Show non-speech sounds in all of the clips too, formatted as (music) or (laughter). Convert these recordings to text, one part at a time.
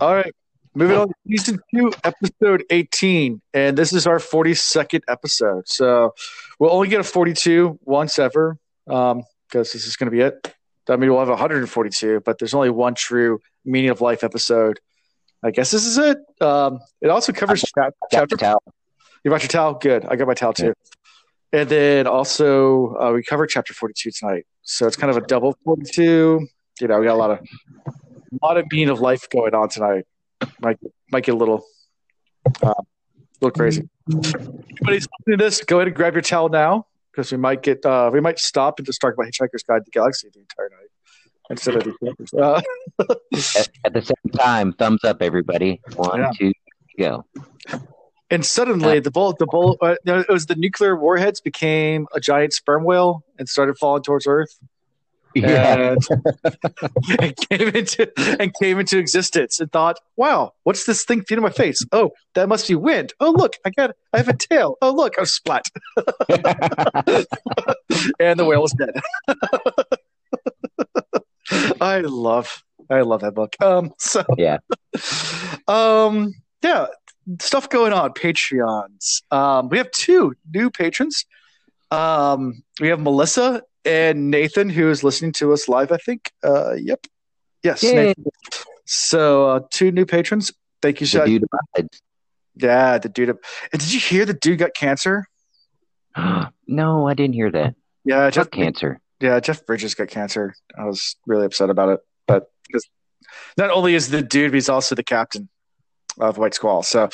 All right. Moving on to season two, episode 18. And this is our 42nd episode. So we'll only get a 42 once ever because um, this is going to be it. I mean, we'll have 142, but there's only one true meaning of life episode. I guess this is it. Um, it also covers got, chapter. Got you brought your towel? Good. I got my towel too. Yeah. And then also, uh, we covered chapter 42 tonight. So it's kind of a double 42. You know, we got a lot of a lot of meaning of life going on tonight. Might might get a little uh, a little crazy. Anybody's listening to this, go ahead and grab your towel now because we might get uh, we might stop and just talk about Hitchhiker's Guide to the Galaxy the entire night instead of these uh, at, at, the same time, thumbs up, everybody! One, yeah. two, go. And suddenly, the bull, the bull, uh, it was the nuclear warheads became a giant sperm whale and started falling towards Earth. Yeah. And, (laughs) and came into and came into existence and thought, "Wow, what's this thing feeding my face? Oh, that must be wind. Oh, look, I got, I have a tail. Oh, look, I'm splat." (laughs) and the whale is dead. (laughs) I love, I love that book. Um, so yeah, um, yeah, stuff going on. Patreons. Um, we have two new patrons. Um, we have Melissa and Nathan, who is listening to us live, I think. Uh, yep. Yes. So, uh, two new patrons. Thank you, Shad. Yeah, the dude. And did you hear the dude got cancer? (gasps) no, I didn't hear that. Yeah, Jeff cancer. Yeah, Jeff Bridges got cancer. I was really upset about it, but because not only is the dude, he's also the captain of White Squall. So,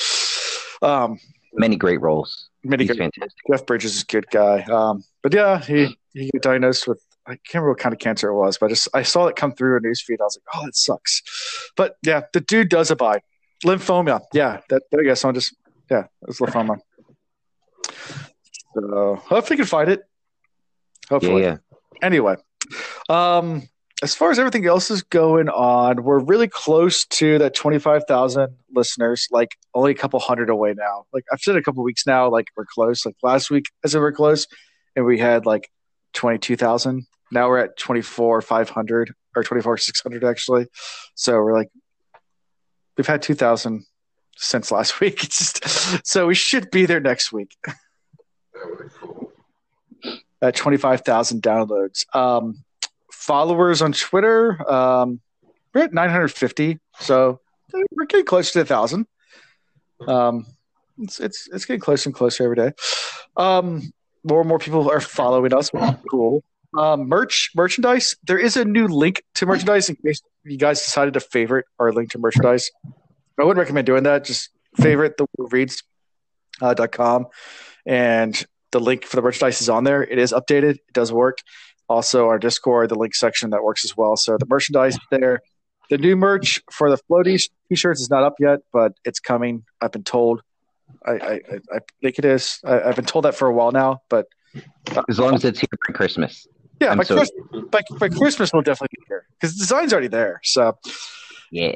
um, many great roles. Many he's good. Fantastic. Jeff Bridges is a good guy. Um, but yeah, he he got diagnosed with I can't remember what kind of cancer it was, but I just I saw it come through a newsfeed. I was like, oh, it sucks. But yeah, the dude does abide. Lymphoma. Yeah, that there you go. So I'm just yeah, it's lymphoma. So hopefully you can fight it. Hopefully. Yeah, yeah. Anyway. Um as far as everything else is going on, we're really close to that 25,000 listeners, like only a couple hundred away now. Like I've said a couple weeks now, like we're close. Like last week, as if we're close, and we had like 22,000. Now we're at 24,500 or 24,600 actually. So we're like, we've had 2,000 since last (laughs) week. It's just, so we should be there next week. at 25,000 downloads. Um, followers on Twitter, um, we're at 950. So we're getting close to a thousand. Um, it's, it's, it's getting closer and closer every day. Um, more and more people are following us. (laughs) cool. Um, merch, merchandise. There is a new link to merchandise in case you guys decided to favorite our link to merchandise. I wouldn't recommend doing that. Just favorite the reads uh, dot com, and the link for the merchandise is on there. It is updated. It does work. Also, our Discord, the link section that works as well. So the merchandise there. The new merch for the floaty t-shirts is not up yet, but it's coming. I've been told. I, I, I think it is. I, have been told that for a while now, but as long as it's here for Christmas. Yeah, by, so, Christ, by, by, Christmas we'll definitely be here because the design's already there. So yeah.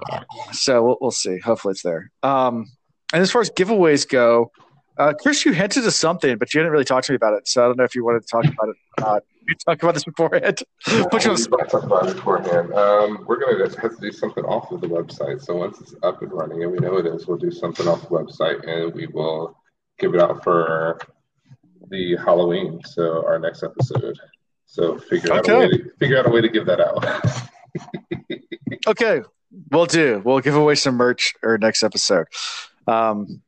So we'll, we'll see. Hopefully it's there. Um, and as far as giveaways go, uh, Chris, you hinted to something, but you didn't really talk to me about it. So I don't know if you wanted to talk about it or not. You talk about this beforehand. Put you on Talk about it beforehand. Um, we're going to have to do something off of the website. So once it's up and running, and we know it is, we'll do something off the website, and we will give it out for the Halloween. So our next episode. So figure out okay. a way to figure out a way to give that out. (laughs) okay, we'll do. We'll give away some merch or next episode. Um,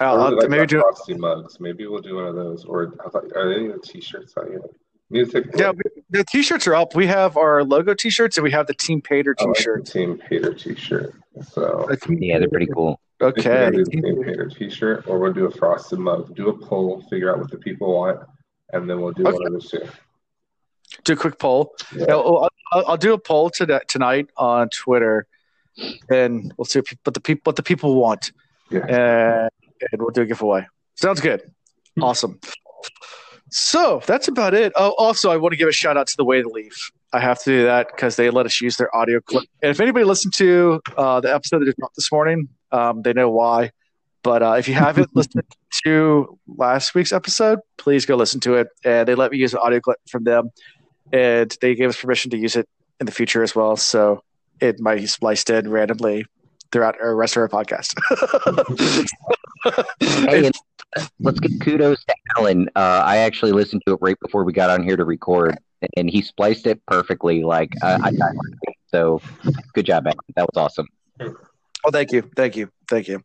I'll, really like maybe do mugs. Maybe we'll do one of those. Or I thought, are any of the t-shirts out yet? Music. Yeah, the t-shirts are up. We have our logo t-shirts and we have the Team Pater t-shirt. Like Team Pater t-shirt. So yeah, they're pretty cool. Okay. Do the Team Pater t-shirt, or we'll do a frosted mug. Do a poll, figure out what the people want, and then we'll do okay. one of those two. Do a quick poll. Yeah. yeah I'll, I'll, I'll, do a poll today, tonight on Twitter, and we'll see what the people what the people want. Yeah. And, and we'll do a giveaway. Sounds good. (laughs) Awesome. So that's about it. Oh, also, I want to give a shout out to the Way to Leaf. I have to do that because they let us use their audio clip. And if anybody listened to uh, the episode that just dropped this morning, um, they know why. But uh, if you haven't (laughs) listened to last week's episode, please go listen to it. And they let me use an audio clip from them, and they gave us permission to use it in the future as well. So it might be spliced in randomly throughout the rest of our podcast. (laughs) hey, let's give kudos to Alan. Uh, I actually listened to it right before we got on here to record, and he spliced it perfectly. Like I, I so, good job, Alan. That was awesome. Oh, thank you, thank you, thank you.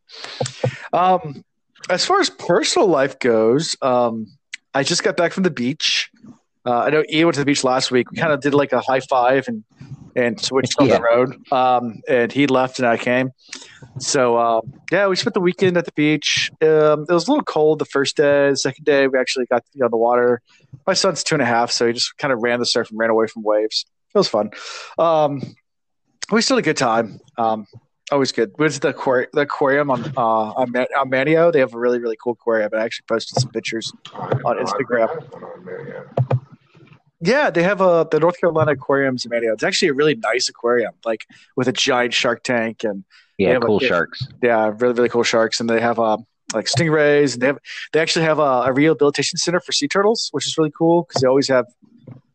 Um, as far as personal life goes, um, I just got back from the beach. Uh, I know Ian went to the beach last week. We kind of did like a high five and and switched on Yeah. the road. Um, and he left and I came. So um, yeah, we spent the weekend at the beach. Um, it was a little cold the first day. The second day, we actually got on the water. My son's two and a half, so he just kind of ran the surf and ran away from waves. It was fun. Um, we still had a good time. Um, always good. We went to the, aquari- the aquarium on uh, on, Man- on Manteo. They have a really really cool aquarium. I actually posted some pictures. On Instagram. Yeah, they have a the North Carolina Aquariums in Manteo. It's actually a really nice aquarium, like with a giant shark tank and Yeah, cool it- sharks. yeah, really really cool sharks. And they have a like stingrays. And they have they actually have a, a rehabilitation center for sea turtles, which is really cool because they always have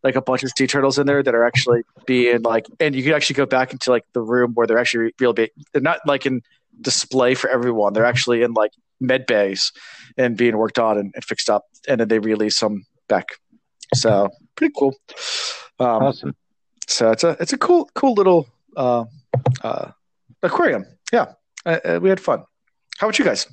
like a bunch of sea turtles in there that are actually being like, and you can actually go back into like the room where they're actually real big. They're not like in display for everyone. They're actually in like med bays and being worked on and, and fixed up, and then they release them back. So pretty cool. Um, Awesome. so it's a it's a cool cool little uh, uh, aquarium. Yeah, uh, uh, we had fun. How about you guys?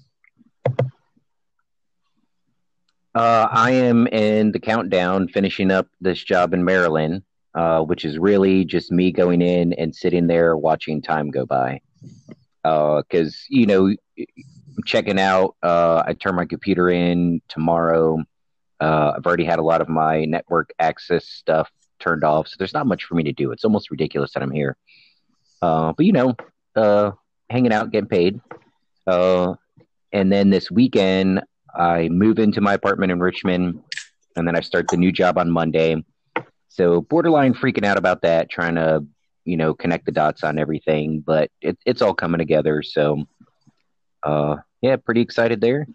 Uh, I am in the countdown, finishing up this job in Maryland, uh, which is really just me going in and sitting there watching time go by. Because you know, checking out. Uh, I turn my computer in tomorrow. Uh, I've already had a lot of my network access stuff turned off, so there's not much for me to do. It's almost ridiculous that I'm here. Uh, but you know, uh, hanging out, getting paid. Uh, and then this weekend, I move into my apartment in Richmond, and then I start the new job on Monday. So borderline freaking out about that, trying to you know connect the dots on everything, but it, it's all coming together. So uh, yeah, pretty excited there,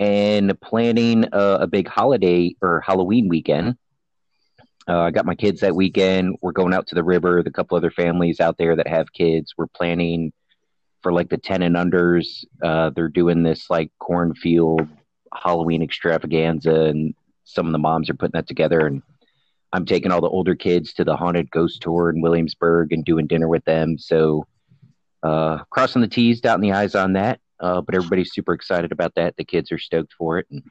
and planning a, a big holiday or Halloween weekend. Uh, I got my kids that weekend. We're going out to the river. The couple other families out there that have kids. We're planning for like the 10 and unders. Uh, they're doing this like cornfield Halloween extravaganza, and some of the moms are putting that together. And I'm taking all the older kids to the haunted ghost tour in Williamsburg and doing dinner with them. So, uh, crossing the T's, dotting the I's on that. Uh, but everybody's super excited about that. The kids are stoked for it. And,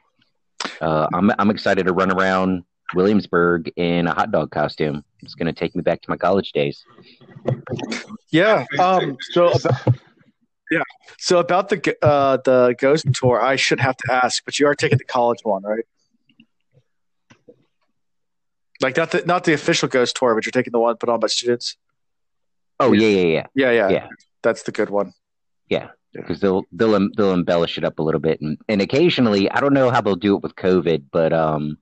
uh, I'm, I'm excited to run around Williamsburg in a hot dog costume. It's going to take me back to my college days. Yeah. Um, so about, yeah. So about the uh, the ghost tour, I should have to ask, but you are taking the college one, right? Like not the not the official ghost tour, but you're taking the one put on by students. Oh, yeah, yeah, yeah. Yeah, yeah, Yeah. That's the good one. Yeah, because they'll they'll they'll embellish it up a little bit, and and occasionally I don't know how they'll do it with COVID, but um,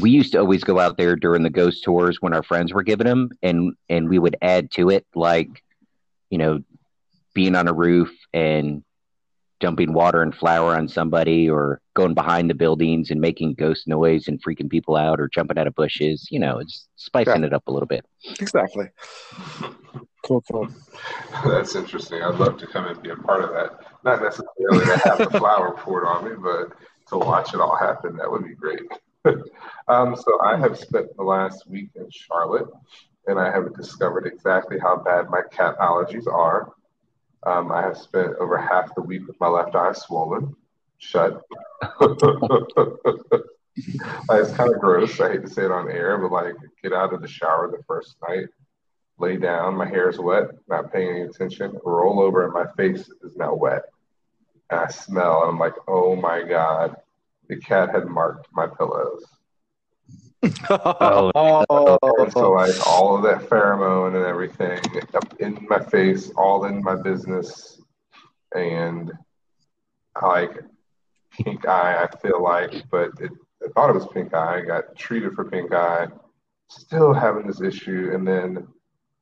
we used to always go out there during the ghost tours when our friends were giving them, and and we would add to it like, you know, being on a roof and dumping water and flour on somebody, or going behind the buildings and making ghost noise and freaking people out, or jumping out of bushes, you know, just spicing it up a little bit. Exactly. Cool, cool. (laughs) That's interesting. I'd love to come and be a part of that. Not necessarily to have the flower poured on me, but to watch it all happen, that would be great. (laughs) um, so I have spent the last week in Charlotte, and I have discovered exactly how bad my cat allergies are. Um, I have spent over half the week with my left eye swollen, shut. (laughs) it's kind of gross. I hate to say it on air, but like, get out of the shower the first night, lay down, my hair is wet, not paying any attention, roll over, and my face is now wet. And I smell, and I'm like, oh my God, the cat had marked my pillows. oh, (laughs) And so, like, all of that pheromone and everything up in my face, all in my business. And like, pink eye, I feel like, but it, I thought it was pink eye. I got treated for pink eye, still having this issue. And then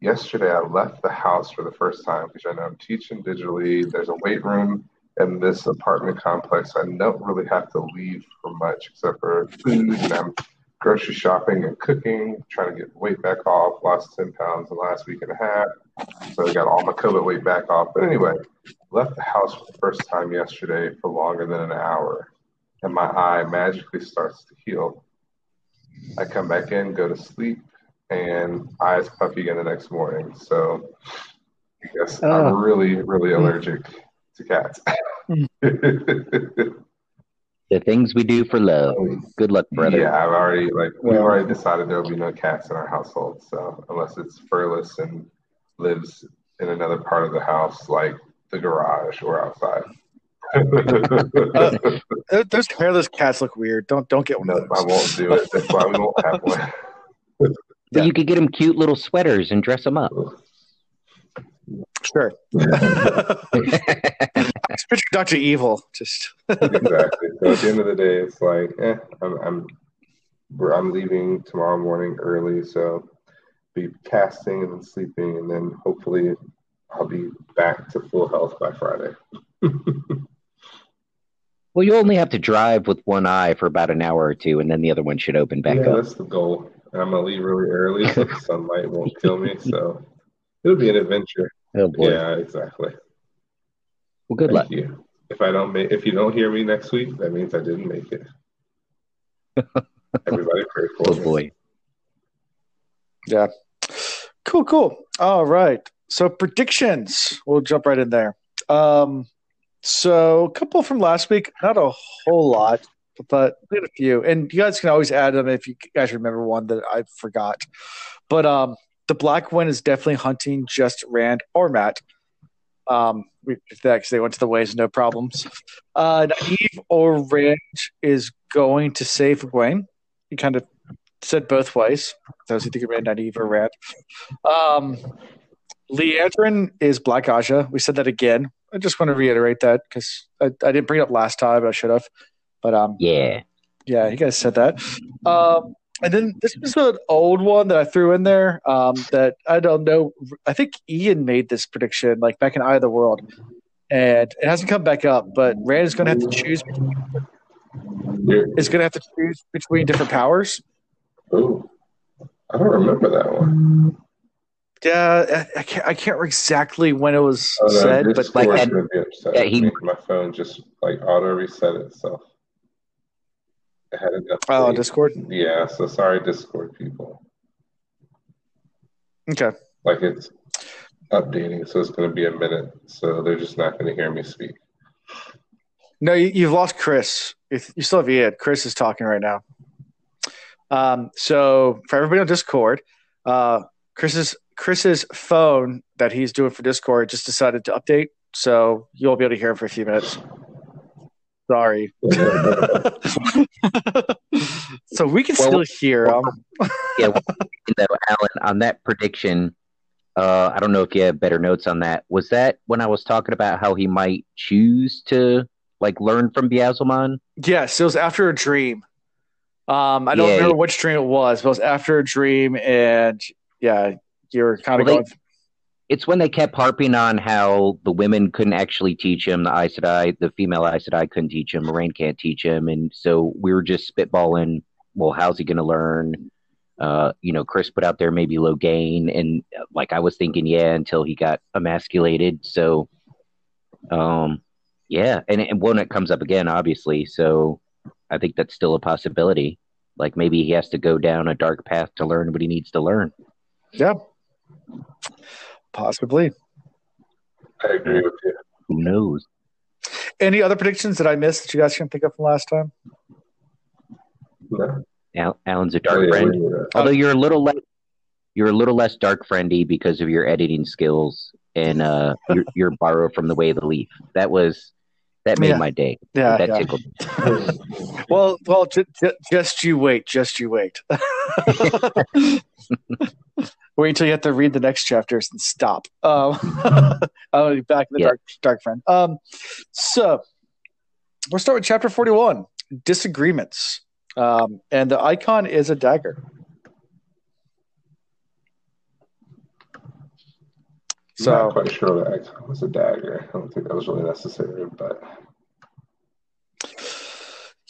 yesterday, I left the house for the first time because I know I'm teaching digitally. There's a weight room in this apartment complex. I don't really have to leave for much except for food, and I'm grocery shopping and cooking, trying to get weight back off. Lost 10 pounds in the last week and a half. So I got all my COVID weight back off. But anyway, left the house for the first time yesterday for longer than an hour. And my eye magically starts to heal. I come back in, go to sleep, and eyes puffy again the next morning. So I guess I'm really, really mm. allergic to cats. (laughs) Mm. The things we do for love. Good luck, brother. Yeah, I've already like we've Well- already decided there will be no cats in our household. So unless it's furless and lives in another part of the house, like the garage or outside. Th- Those hairless cats look weird. Don't don't get one no, of I won't do it. That's why we won't have one. (laughs) But Yeah. you could get them cute little sweaters and dress them up. Sure. (laughs) It's picture Doctor Evil. Just (laughs) exactly. So at the end of the day, it's like, eh, I'm, I'm, I'm leaving tomorrow morning early, so be casting and then sleeping, and then hopefully I'll be back to full health by Friday. (laughs) Well, you only have to drive with one eye for about an hour or two, and then the other one should open back yeah, up. that's the goal. And I'm gonna leave really early so the sunlight won't kill me. So it'll be an adventure. Oh boy. Yeah, exactly. Well, good Thank luck. you. If I don't make, if you don't hear me next week, that means I didn't make it. (laughs) Everybody pray for Oh me. boy. Yeah. Cool, cool. All right. So predictions. We'll jump right in there. Um, so a couple from last week, not a whole lot, but we had a few. And you guys can always add them if you guys remember one that I forgot. But um, the Black one is definitely hunting just Rand or Matt. Um, we that because they went to the ways, no problems. Uh, Nynaeve or Rand is going to save Egwene. He kind of said both ways. Those who think it Rand Nynaeve or Rand. Um, Liandrin is Black Ajah. We said that again. I just want to reiterate that because I, I didn't bring it up last time. I should have. But um, Yeah. yeah, you guys said that. Um, and then this was an old one that I threw in there um, that I don't know. I think Ian made this prediction like back in Eye of the World, and it hasn't come back up. But Rand is going to have to choose. You're- Is going to have to choose between different powers. Ooh, I don't remember that one. Yeah, I, I can't. I can't remember exactly when it was Oh, no, said, but like that- gonna be upset. Yeah, he- with my phone just like auto reset itself. Had an oh. Discord. Yeah, so sorry, Discord people. Okay. Like it's updating, so it's going to be a minute. So they're just not going to hear me speak. No, you, you've lost Chris. You, you still have Ian. Chris is talking right now. Um, so for everybody on Discord, uh, Chris's Chris's phone that he's doing for Discord just decided to update, so you'll be able to hear him for a few minutes. Sorry. (laughs) so we can Well, still hear him. Yeah. well, you know, Alan, on that prediction, uh, I don't know if you have better notes on that. Was that when I was talking about how he might choose to like learn from Baalzamon? Yes, it was after a dream. Um, I don't Yeah. remember which dream it was, but it was after a dream, and yeah, you're kind of Well, they- going. It's when they kept harping on how the women couldn't actually teach him, the Aes Sedai, the female Aes Sedai couldn't teach him, Moiraine can't teach him, and so we were just spitballing. Well, how's he going to learn? Uh, you know, Chris put out there maybe Logain, and uh, like I was thinking, yeah, until he got emasculated. So, um, yeah, and, and when it comes up again, obviously, so I think that's still a possibility. Like maybe he has to go down a dark path to learn what he needs to learn. Yeah, possibly. I agree with you. Who knows? Any other predictions that I missed that you guys can think of from last time? No? Al- Alan's a dark yeah, friend. we knew. Although you're a little less, you're a little less dark friendy because of your editing skills and uh, your, your borrow from the way of the leaf. That was that made Yeah. my day. Yeah, that yeah. tickled. (laughs) Well, well, j- j- just you wait, just you wait. (laughs) wait until you have to read the next chapters and stop. Um, (laughs) I'll be back in the Yeah. dark, dark friend. Um, so we'll start with chapter forty-one: disagreements, um, and the icon is a dagger. I'm not quite sure that icon was a dagger. I don't think that was really necessary, but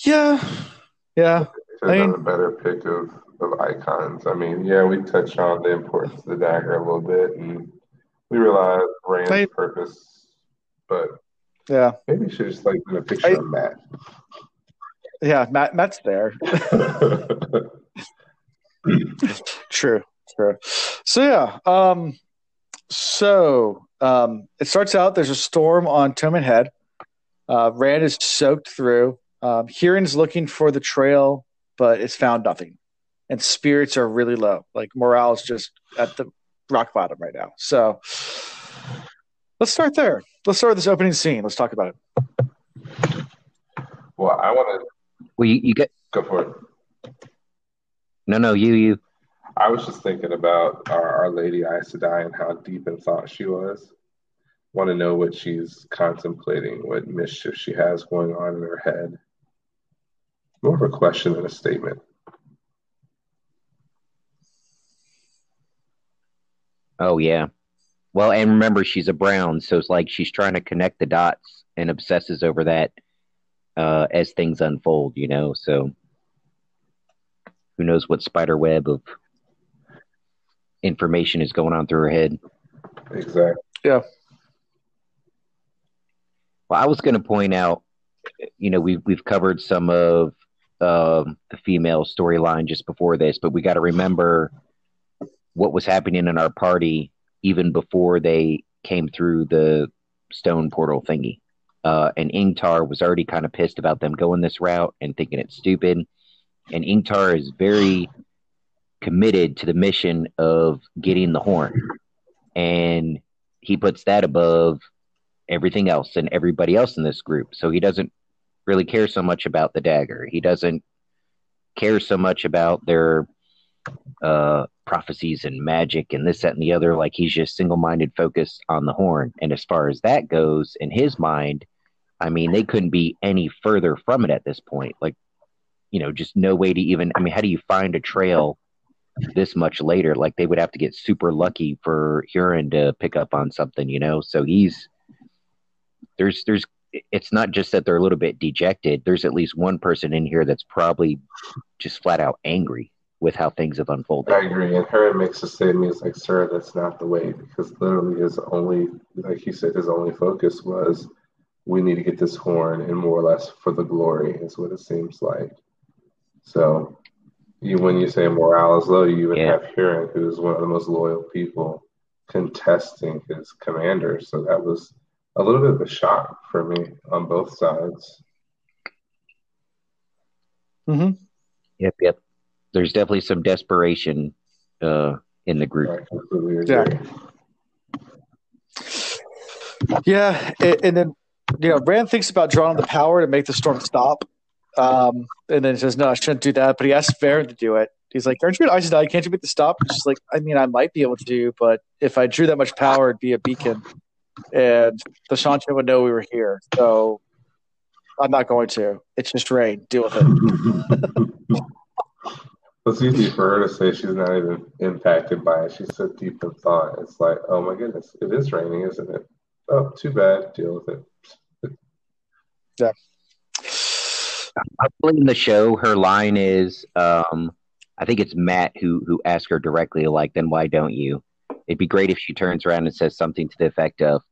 yeah, yeah. I mean- done a better pick of, of icons. I mean, yeah, we touched on the importance of the dagger a little bit, and we realized Rand's I- purpose, but Yeah, maybe should just like a picture I- of Matt. yeah. Matt, Matt's there. (laughs) True, true. So yeah, um, so um, it starts out. There's a storm on Toman Head. Uh, Rand is soaked through. Um, Hurin's looking for the trail, but it's found nothing, and spirits are really low. Like morale is just at the rock bottom right now. So let's start there. Let's start with this opening scene. Let's talk about it. well, I want to Well, you, you get go for it. no, no, you, you. I was just thinking about our, our Lady Aes Sedai and how deep in thought she was. Want to know what she's contemplating, what mischief she has going on in her head. More of a question than a statement. Oh yeah. Well, and remember, she's a brown, so it's like she's trying to connect the dots and obsesses over that uh, as things unfold. You know, so who knows what spider web of information is going on through her head. Exactly. Yeah. Well, I was going to point out, you know, we've we've covered some of um, the female storyline just before this, but we got to remember what was happening in our party even before they came through the stone portal thingy. Uh, and Ingtar was already kind of pissed about them going this route and thinking it's stupid. And Ingtar is very committed to the mission of getting the horn, and he puts that above everything else and everybody else in this group. So he doesn't really care so much about the dagger. He doesn't care so much about their uh, prophecies and magic and this, that, and the other. Like he's just single minded focused on the horn. And as far as that goes, in his mind, I mean, they couldn't be any further from it at this point. Like, you know, just no way to even, I mean, how do you find a trail this much later? Like they would have to get super lucky for Hurin to pick up on something, you know? So he's, there's there's it's not just that they're a little bit dejected there's at least one person in here that's probably just flat out angry with how things have unfolded I agree. And makes a statement is like, sir, that's not the way because literally his only like he said, his only focus was we need to get this horn and more or less for the glory is what it seems like. So you when you say morale is low, you even Yeah. have Hurin, who's one of the most loyal people, contesting his commander. So that was a little bit of a shock for me on both sides. Mm-hmm. yep yep there's definitely some desperation uh in the group Yeah. Yeah, a- and then you know, Rand thinks about drawing the power to make the storm stop, um, and then he says, "No, I shouldn't do that." But he asks Verin to do it. He's like, "Aren't you an Sedai? Can't you make the stop?" And she's like, "I mean, I might be able to do, but if I drew that much power, it'd be a beacon, and the Seanchan would know we were here. So I'm not going to. It's just rain. Deal with it." (laughs) It's easy for her to say she's not even impacted by it. She's so deep in thought. It's like, oh my goodness, it is raining, isn't it? Oh, too bad. Deal with it. In the show her line is um i think it's matt who who asked her directly like then why don't you? It'd be great if she turns around and says something to the effect of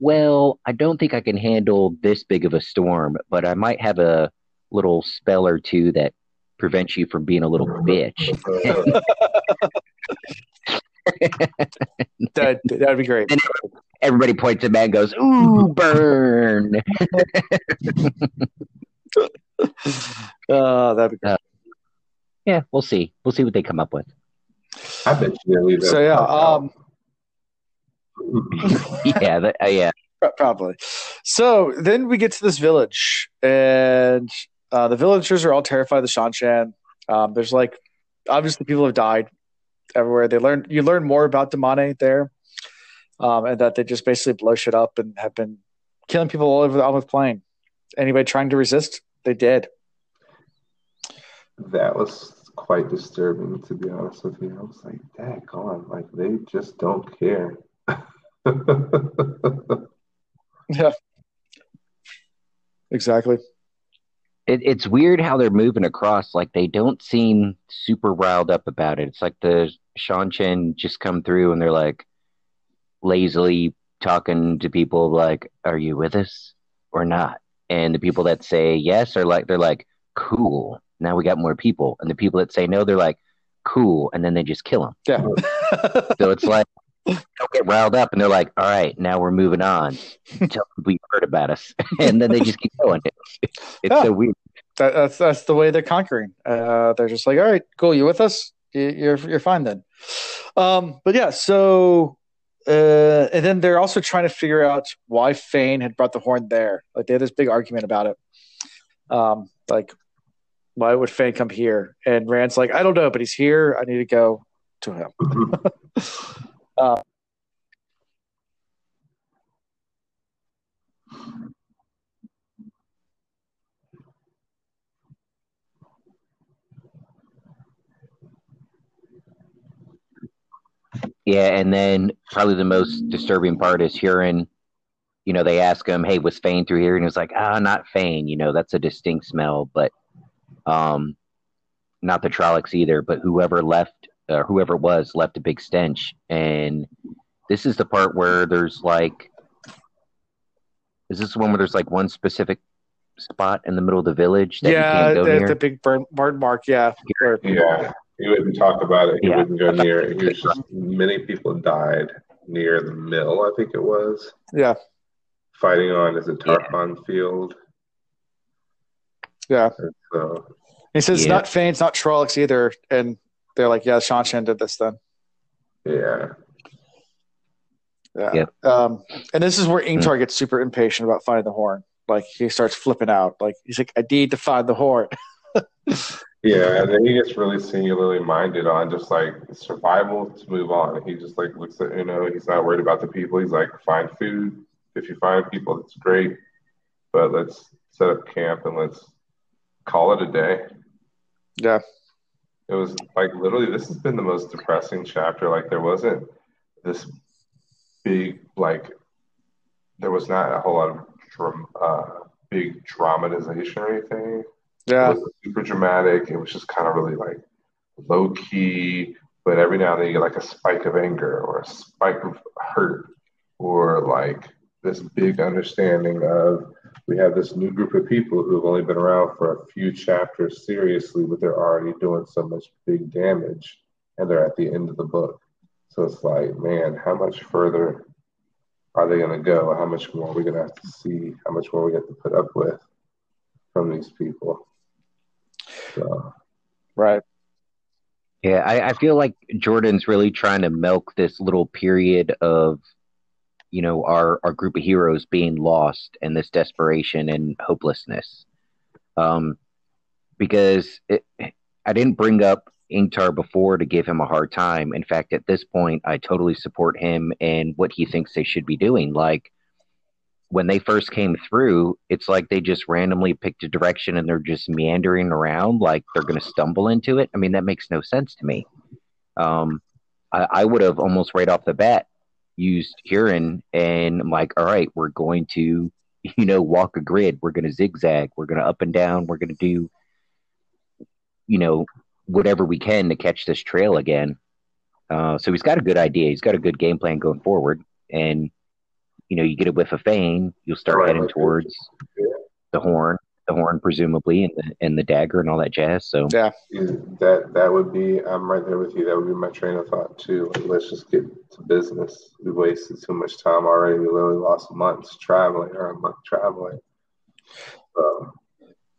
well i don't think i can handle this big of a storm but i might have a little spell or two that prevents you from being a little bitch. (laughs) That that'd be great. everybody points at matt and goes ooh burn (laughs) Uh, (laughs) that'd be great. yeah we'll see we'll see what they come up with I bet you didn't leave that. So yeah, um, (laughs) yeah that, uh, yeah Probably. So then we get to this village, and uh, the villagers are all terrified of the Seanchan. Um, there's like, obviously, people have died everywhere. They learn you learn more about Damane there, um, and that they just basically blow shit up and have been killing people all over the Almoth Plain. Anybody trying to resist, they did. that was quite disturbing, to be honest with you. I was like, dang, on, like they just don't care. (laughs) Yeah, exactly. it, it's weird how they're moving across. Like they don't seem super riled up about it. It's like the Seanchan just come through and they're like lazily talking to people like, "Are you with us or not?" And the people that say yes are like, they're like, "Cool." Now we got more people, and the people that say no, they're like, "Cool," and then they just kill them. Yeah. (laughs) So it's like don't get riled up, and they're like, "All right, now we're moving on. (laughs) Tell people you heard about us," (laughs) and then they just keep going. It's Yeah. so weird. that, that's that's the way they're conquering. Uh, they're just like, all right, cool, you with us? You- You're you're fine then. Um, but yeah, so uh, and then they're also trying to figure out why Fain had brought the horn there. Like they had this big argument about it. Um, like why would Fain come here? And Rand's like, I don't know, but he's here. I need to go to him. (laughs) uh, Yeah, and then probably the most disturbing part is hearing, you know, they ask him, "Hey, was Fain through here?" And he was like, "Ah, not Fain. You know, that's a distinct smell, but um, not the Trollocs either. But whoever left, uh, whoever was, left a big stench." And this is the part where there's like, is this the one where there's like one specific spot in the middle of the village that yeah, you can't go the, near? the big burn, burn mark. Yeah, Where- Yeah, he wouldn't talk about it. He Yeah. wouldn't go near it. He was just many people died near the mill, I think it was, yeah, fighting on is it Tarpon Field. yeah. And so He says it's Yeah. not Fain, it's not Trollocs either. And they're like, yeah, Seanchan did this then. yeah, Yeah. Yeah. Um, and this is where Ingtar gets super impatient about finding the horn. Like he starts flipping out. Like he's like, I need to find the horn. (laughs) yeah, and then he gets really singularly minded on just like survival to move on. He just like looks at you know he's not worried about the people. He's like find food. If you find people, that's great, but let's set up camp and let's call it a day. Yeah. It was like literally this has been the most depressing chapter. Like there wasn't this big like there was not a whole lot of uh, big dramatization or anything. Yeah. Super dramatic. It was just kind of really like low key, but every now and then you get like a spike of anger or a spike of hurt or like this big understanding of we have this new group of people who've only been around for a few chapters seriously, but they're already doing so much big damage and they're at the end of the book. So it's like, man, how much further are they going to go? How much more are we going to have to see? How much more we have to put up with from these people? So, Right. Yeah, I, I feel like Jordan's really trying to milk this little period of, you know, our, our group of heroes being lost and this desperation and hopelessness. Um, because it, I didn't bring up Ingtar before to give him a hard time. In fact, at this point, I totally support him and what he thinks they should be doing. Like when they first came through, it's like they just randomly picked a direction and they're just meandering around like they're going to stumble into it. I mean, that makes no sense to me. Um, I, I would have almost right off the bat used Hurin and I'm like, all right, we're going to, (laughs) you know, walk a grid. We're going to zigzag. We're going to up and down. We're going to do, you know, whatever we can to catch this trail again. Uh, so he's got a good idea. He's got a good game plan going forward. And, you know, you get a whiff of Fain, you'll start Right, heading like- towards the horn, the horn presumably, and the, and the dagger and all that jazz. So Yeah. that that would be I'm right there with you. That would be my train of thought too. Like, let's just get to business. We wasted too much time already. We literally lost months traveling or a month traveling. So,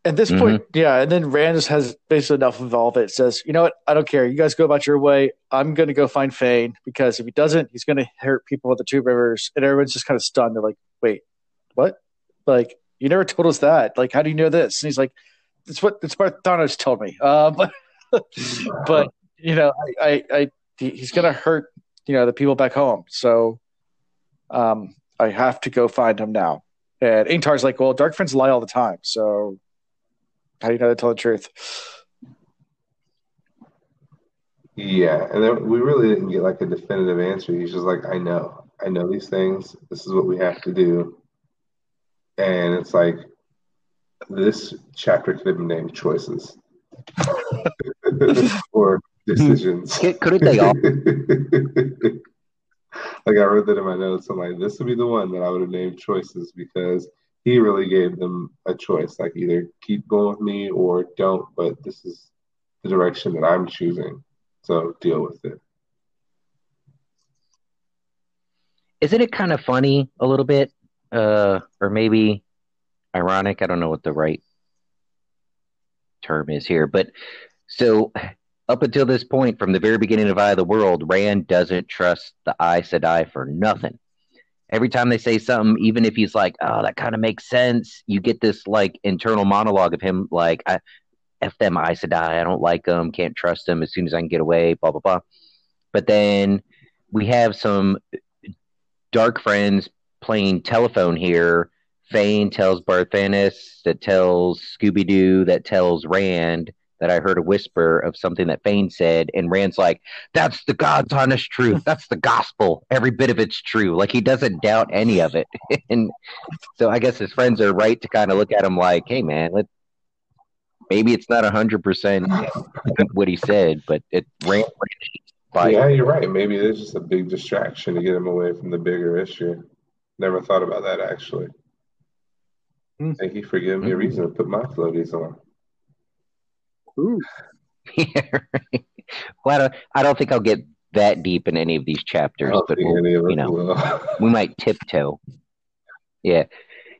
At this Mhm. point, yeah, and then Rand just has basically enough of all of it. Says, you know what? I don't care. You guys go about your way. I'm going to go find Fain because if he doesn't, he's going to hurt people at the Two Rivers. And everyone's just kind of stunned. They're like, wait, what? Like, you never told us that. Like, how do you know this? And he's like, it's what it's what Thanos told me. Uh, (laughs) but, but you know, I, I, I he's going to hurt you know the people back home. So, um, I have to go find him now. And Ingtar's like, well, dark friends lie all the time. So, how do you know to tell the truth? yeah, and then we really didn't get like a definitive answer. He's just like, I know, I know these things. This is what we have to do. And it's like, this chapter could have been named choices (laughs) or decisions. Couldn't they all? (laughs) like I wrote that in my notes. I'm like, this would be the one that I would have named choices because he really gave them a choice. Like either keep going with me or don't. But this is the direction that I'm choosing. So deal with it. Isn't it kind of funny a little bit? Uh, or maybe ironic. I don't know what the right term is here, but so up until this point, from the very beginning of Eye of the World, Rand doesn't trust the eye said Sedai for nothing. Every time they say something, even if he's like, "Oh, that kind of makes sense," you get this like internal monologue of him like, "I f them Aes Sedai. I don't like them. Can't trust them. As soon as I can get away, blah blah blah." But then we have some dark friends playing telephone here Fain tells Barthanes, that tells Scooby Doo, that tells Rand that I heard a whisper of something that Fain said, and Rand's like, "That's the God's honest truth. That's the gospel. Every bit of it's true." Like he doesn't doubt any of it, (laughs) and so I guess his friends are right to kind of look at him like, "Hey, man, let maybe it's not hundred percent what he said, but it Rand." Yeah, you're right. Maybe it's just a big distraction to get him away from the bigger issue. Never thought about that actually. Mm. Thank you for giving me a reason to put my floaties on. Ooh. yeah, right. (laughs) Well, I don't, I don't think I'll get that deep in any of these chapters, but we'll, you know, (laughs) we might tiptoe. Yeah,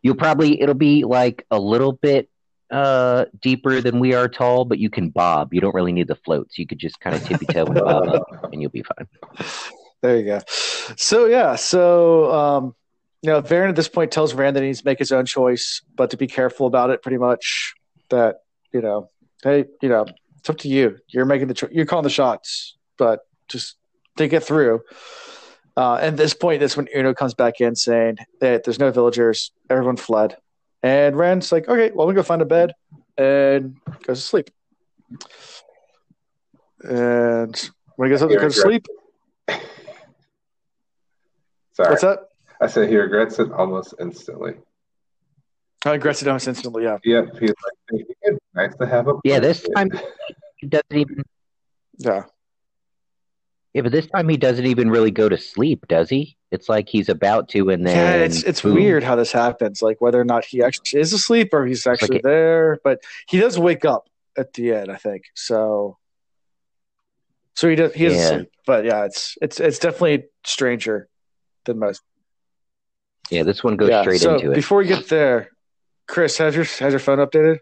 you'll probably it'll be like a little bit uh deeper than we are tall, but you can bob. You don't really need the floats. You could just kind of tippy toe and bob up, (laughs) and you'll be fine. There you go. So yeah, so um, you know, Verin at this point tells Rand that he needs to make his own choice, but to be careful about it. Pretty much that you know, hey, you know, it's up to you. You're making the cho- you're calling the shots, but just think it through. Uh, and this point, that's when Uno comes back in saying that there's no villagers, everyone fled, and Rand's like, okay, well, we go find a bed, and goes to sleep. And when he goes up to go to sleep, (laughs) Sorry. what's that? I said he regrets it almost instantly. I regrets it almost instantly. Yeah. Yep. He's like, nice to have a. Yeah. This time he doesn't even. Yeah. Yeah, but this time he doesn't even really go to sleep, does he? It's like he's about to, and then yeah, it's it's boom. weird how this happens. Like whether or not he actually is asleep or he's actually like there, but he does wake up at the end, I think. So, so he does he is yeah. asleep, but yeah, it's it's it's definitely stranger than most. Yeah, this one goes yeah, straight so into it. Before we get there, Chris, has your has your phone updated?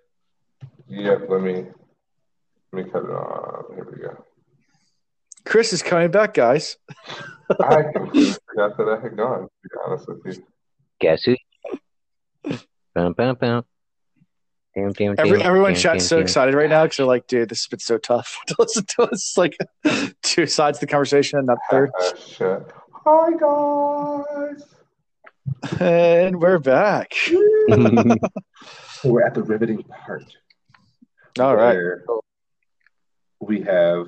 Yep. Let me let me cut it on. Here we go. Chris is coming back, guys. I completely forgot that I had gone. To be honest with you. Guess who? bum, bum, bum. Damn, damn, Every, everyone damn, chat's so excited right now because they're like, dude, this has been so tough to listen to us. Like two sides of the conversation and not third. (laughs) Hi guys. And we're back. (laughs) we're at the riveting part. All right. We have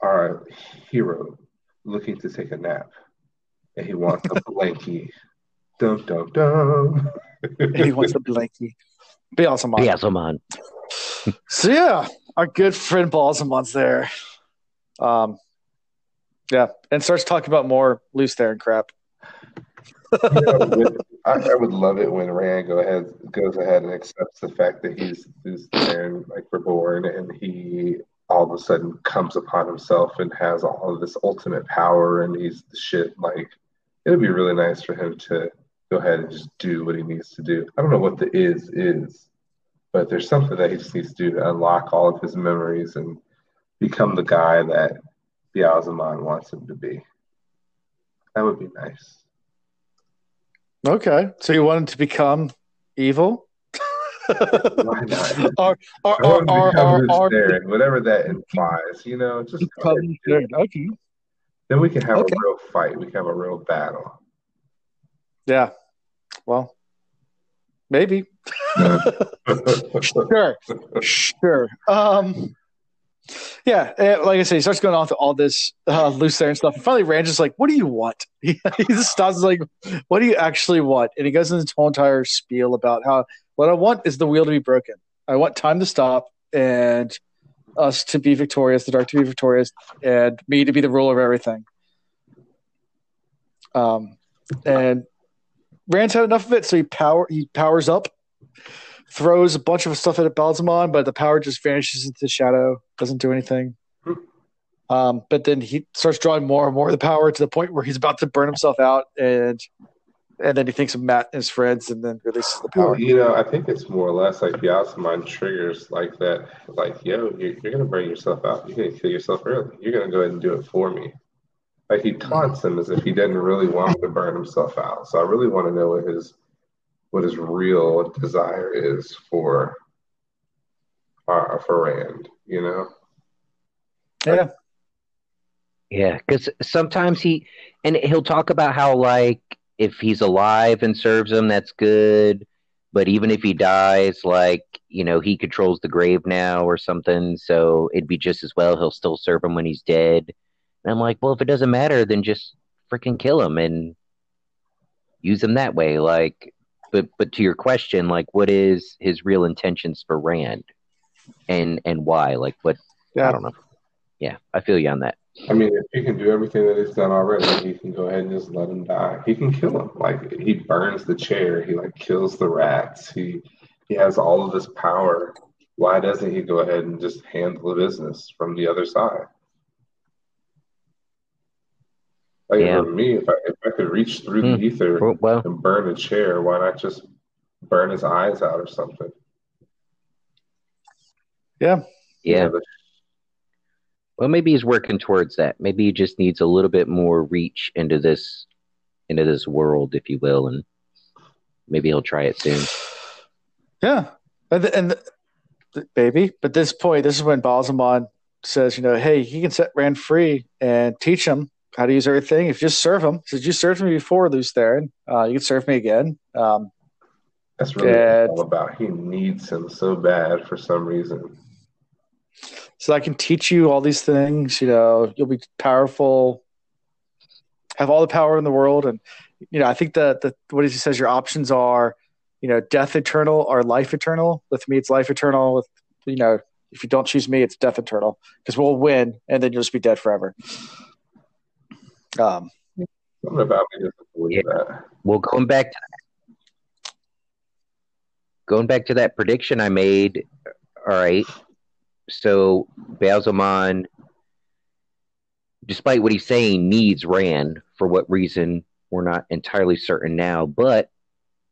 our hero looking to take a nap, and he wants a (laughs) blankie. dum dum dum. he wants a blankie. Baalzamon. Baalzamon. (laughs) so yeah, our good friend Baalzamon's there. Um, yeah, and starts talking about more Lews Therin crap you know, I, I, would love it when Rand go ahead goes ahead and accepts the fact that he's, he's there, like reborn, and he all of a sudden comes upon himself and has all of this ultimate power, and he's the shit. Like it would be really nice for him to go ahead and just do what he needs to do. I don't know what the is is, but there's something that he just needs to do to unlock all of his memories and become the guy that Baalzamon wants him to be. That would be nice. Okay, so you wanted to become evil? Why (laughs) not? or, or, or, or, or, or whatever that implies, you know, just okay. Then we can have okay. a real fight. We can have a real battle. Yeah. Well, maybe. (laughs) sure. Sure. Um, yeah, like I said, he starts going off all this uh, Lews Therin stuff. And finally, Rand is like, "What do you want?" (laughs) He, he just stops like, "What do you actually want?" And he goes into this whole entire spiel about how What I want is the wheel to be broken. I want time to stop and us to be victorious, the dark to be victorious, and me to be the ruler of everything. Um, and Rand's had enough of it, so he power he powers up, throws a bunch of stuff at Baalzamon, but the power just vanishes into the shadow, doesn't do anything. Um, but then he starts drawing more and more of the power to the point where he's about to burn himself out, and and then he thinks of Matt and his friends, and then releases the power. Well, you know, I think it's more or less like Baalzamon triggers like that. Like, yo, you're, you're gonna burn yourself out. You're gonna kill yourself early. You're gonna go ahead and do it for me. Like he taunts him as if he didn't really want to burn himself out. So I really want to know what his what his real desire is for uh, for Rand. You know. Yeah. Yeah, because sometimes he and he'll talk about how like if he's alive and serves him, that's good. But even if he dies, like you know, he controls the grave now or something, so it'd be just as well he'll still serve him when he's dead. And I'm like, well, if it doesn't matter, then just freaking kill him and use him that way. Like, but but to your question, like, what is his real intentions for Rand, and and why? Like, what? Yeah. I don't know. Yeah, I feel you on that. I mean, if he can do everything that he's done already, he can go ahead and just let him die. He can kill him. Like he burns the chair. He like kills the rats. He he has all of this power. Why doesn't he go ahead and just handle the business from the other side? Like Yeah. for me, if I if I could reach through Hmm. the ether Well, well, and burn a chair, why not just burn his eyes out or something? Yeah. yeah. but Well, maybe he's working towards that. Maybe he just needs a little bit more reach into this, into this world, if you will, and maybe he'll try it soon. Yeah, and the, and the, the- baby. But this point, this is when Baalzamon says, you know, hey, he can set Rand free and teach him how to use everything. If you just serve him, he you served me before, Lews Therin. Uh, you can serve me again. Um, That's really it's all about. He needs him so bad for some reason. so I can teach you all these things. You know, you'll be powerful, have all the power in the world, and you know, I think that the what he says your options are, you know, death eternal or life eternal. With me, it's life eternal. With you know, if you don't choose me, it's death eternal because we'll win, and then you'll just be dead forever. Um, Something about me doesn't believe Yeah. that. Well, going back to going back to that prediction I made. All right, so Baalzamon, despite what he's saying, needs Rand for what reason we're not entirely certain now, but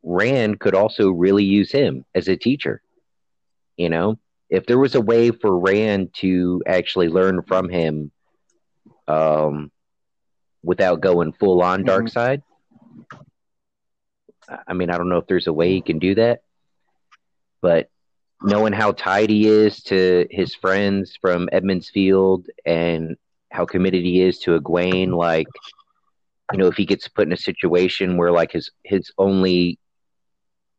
Rand could also really use him as a teacher. You know, if there was a way for Rand to actually learn from him, um, without going full on dark Mhm. side. I mean, I don't know if there's a way he can do that, but knowing how tied he is to his friends from Emond's Field and how committed he is to Egwene, like, you know, if he gets put in a situation where like his his only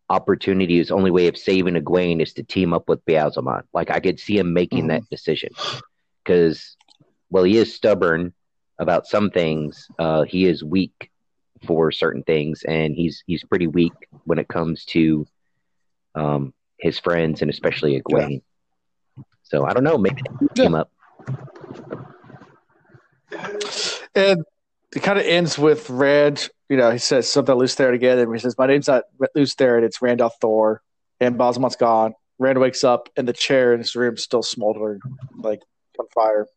opportunity, his only way of saving Egwene is to team up with Baalzamon. Like, I could see him making Mhm. that decision because, well, he is stubborn about some things. Uh, he is weak for certain things, and he's he's pretty weak when it comes to um, his friends and especially Egwene. So I don't know. Maybe Yeah. team up. and it kind of ends with Rand. You know, he says something Lews Therin again, and he says, "My name's not Lews Therin, and it's Rand al'Thor." And Baalzamon's gone. Rand wakes up, and the chair in his room still smoldering, like on fire,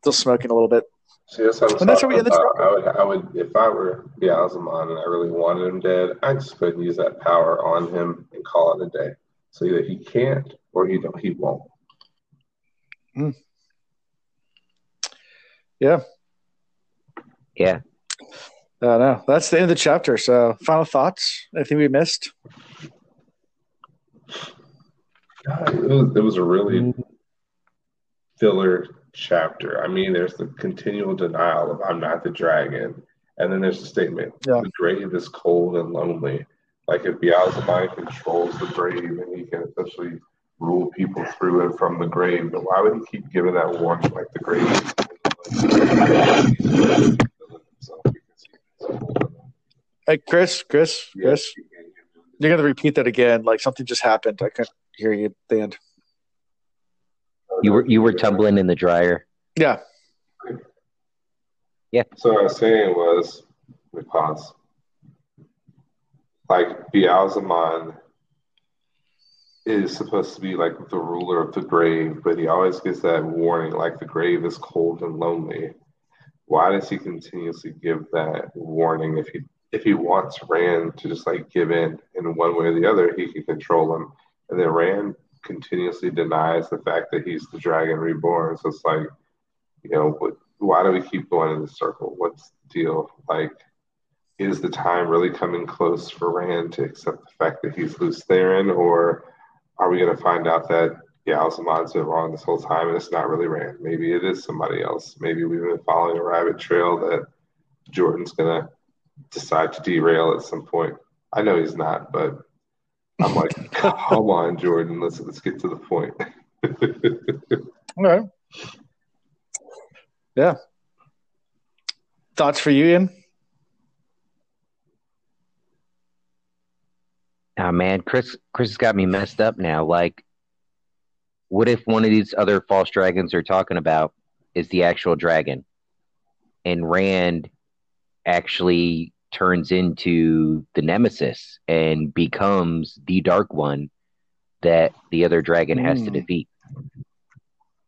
still smoking a little bit. See, that's what I'm that's what we- that's about. I would, I would, if I were Baalzamon and I really wanted him dead, I'd just go ahead and use that power on him and call it a day. So either he can't or he don't, he won't. Hmm. Yeah, Yeah. I don't know. That's the end of the chapter. So, final thoughts? Anything we missed? God, it was, it was a really mm. filler chapter. I mean, there's the continual denial of I'm not the dragon. And then there's the statement, Yeah. the grave is cold and lonely. Like if Beelzebub controls the grave and he can essentially rule people through and from the grave, but why would he keep giving that warning like the grave? Hey, Chris, Chris, Chris. You're gonna repeat that again. Like something just happened. I couldn't hear you at the end. You were you were tumbling in the dryer. Yeah. Yeah. So what I was saying was, let me pause. Like Beelzebub is supposed to be like the ruler of the grave, but he always gives that warning, like the grave is cold and lonely. Why does he continuously give that warning? If he if he wants Rand to just like give in in one way or the other, he can control him. And then Rand continuously denies the fact that he's the dragon reborn. So it's like, you know, what, why do we keep going in this circle? What's the deal? Like, is the time really coming close for Rand to accept the fact that he's Lews Therin, or are we going to find out that yeah, Baalzamon's been wrong this whole time and it's not really Rand? Maybe it is somebody else. Maybe we've been following a rabbit trail that Jordan's going to decide to derail at some point. I know he's not, but I'm like, come on, Jordan, let's let's get to the point. (laughs) All right. Yeah. Thoughts for you, Ian? Oh man, Chris Chris has got me messed up now. Like, what if one of these other false dragons they're talking about is the actual dragon, and Rand actually turns into the nemesis and becomes the dark one that the other dragon has to Hmm. defeat?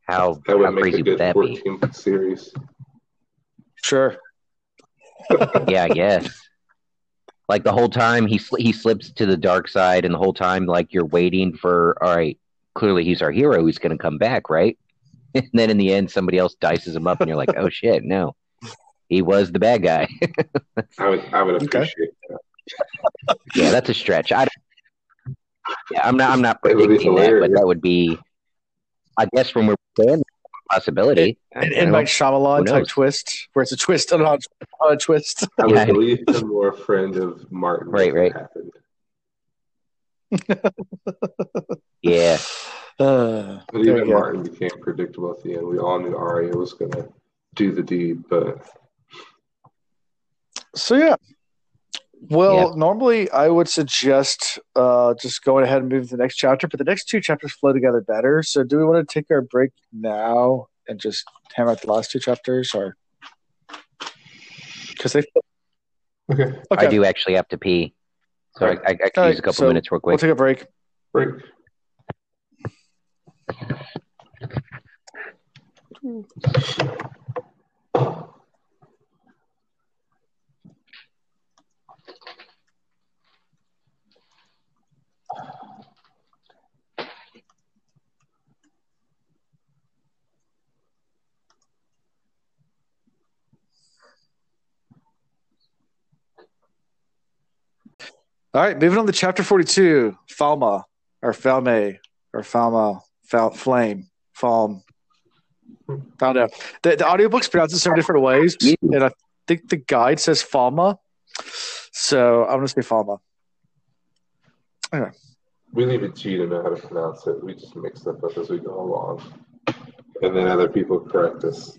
How that would how make crazy a good would that be? series. Sure. yeah, I guess. Like the whole time he sl- he slips to the dark side, and the whole time like you're waiting for all right. Clearly, he's our hero. He's going to come back, right? (laughs) And then in the end, somebody else dices him up, and you're like, oh shit, no, he was the bad guy. (laughs) I would I would Okay. appreciate that. yeah, that's a stretch. I, yeah, I'm not. I'm not It predicting that, but that would be, I guess, from where we're standing, a possibility. I An don't in know. Mike Shyamalan Who type twist, where it's a twist on a, on a twist. I would Yeah. believe him more a friend of Martin. Right, right. Happened. (laughs) Yeah, Uh, But even. Martin became predictable at the end. We all knew Arya was going to do the deed, but So yeah. Well, Yeah. normally I would suggest uh, just going ahead and moving to the next chapter, but the next two chapters flow together better. So, do we want to take our break now and just hammer out the last two chapters, or because they? okay, Okay, I do actually have to pee, so I, I, I can All use right, a couple so minutes real quick. we'll take a break. break. All right, moving on to chapter forty-two. Falma or Falme or Falma, Fal, Flame, Falm. I don't know. The, the audiobook's pronounced in several different ways, and I think the guide says Falma. So I'm going to say Falma. We leave it to you to know how to pronounce it. We just mix stuff up as we go along. And then other people correct us.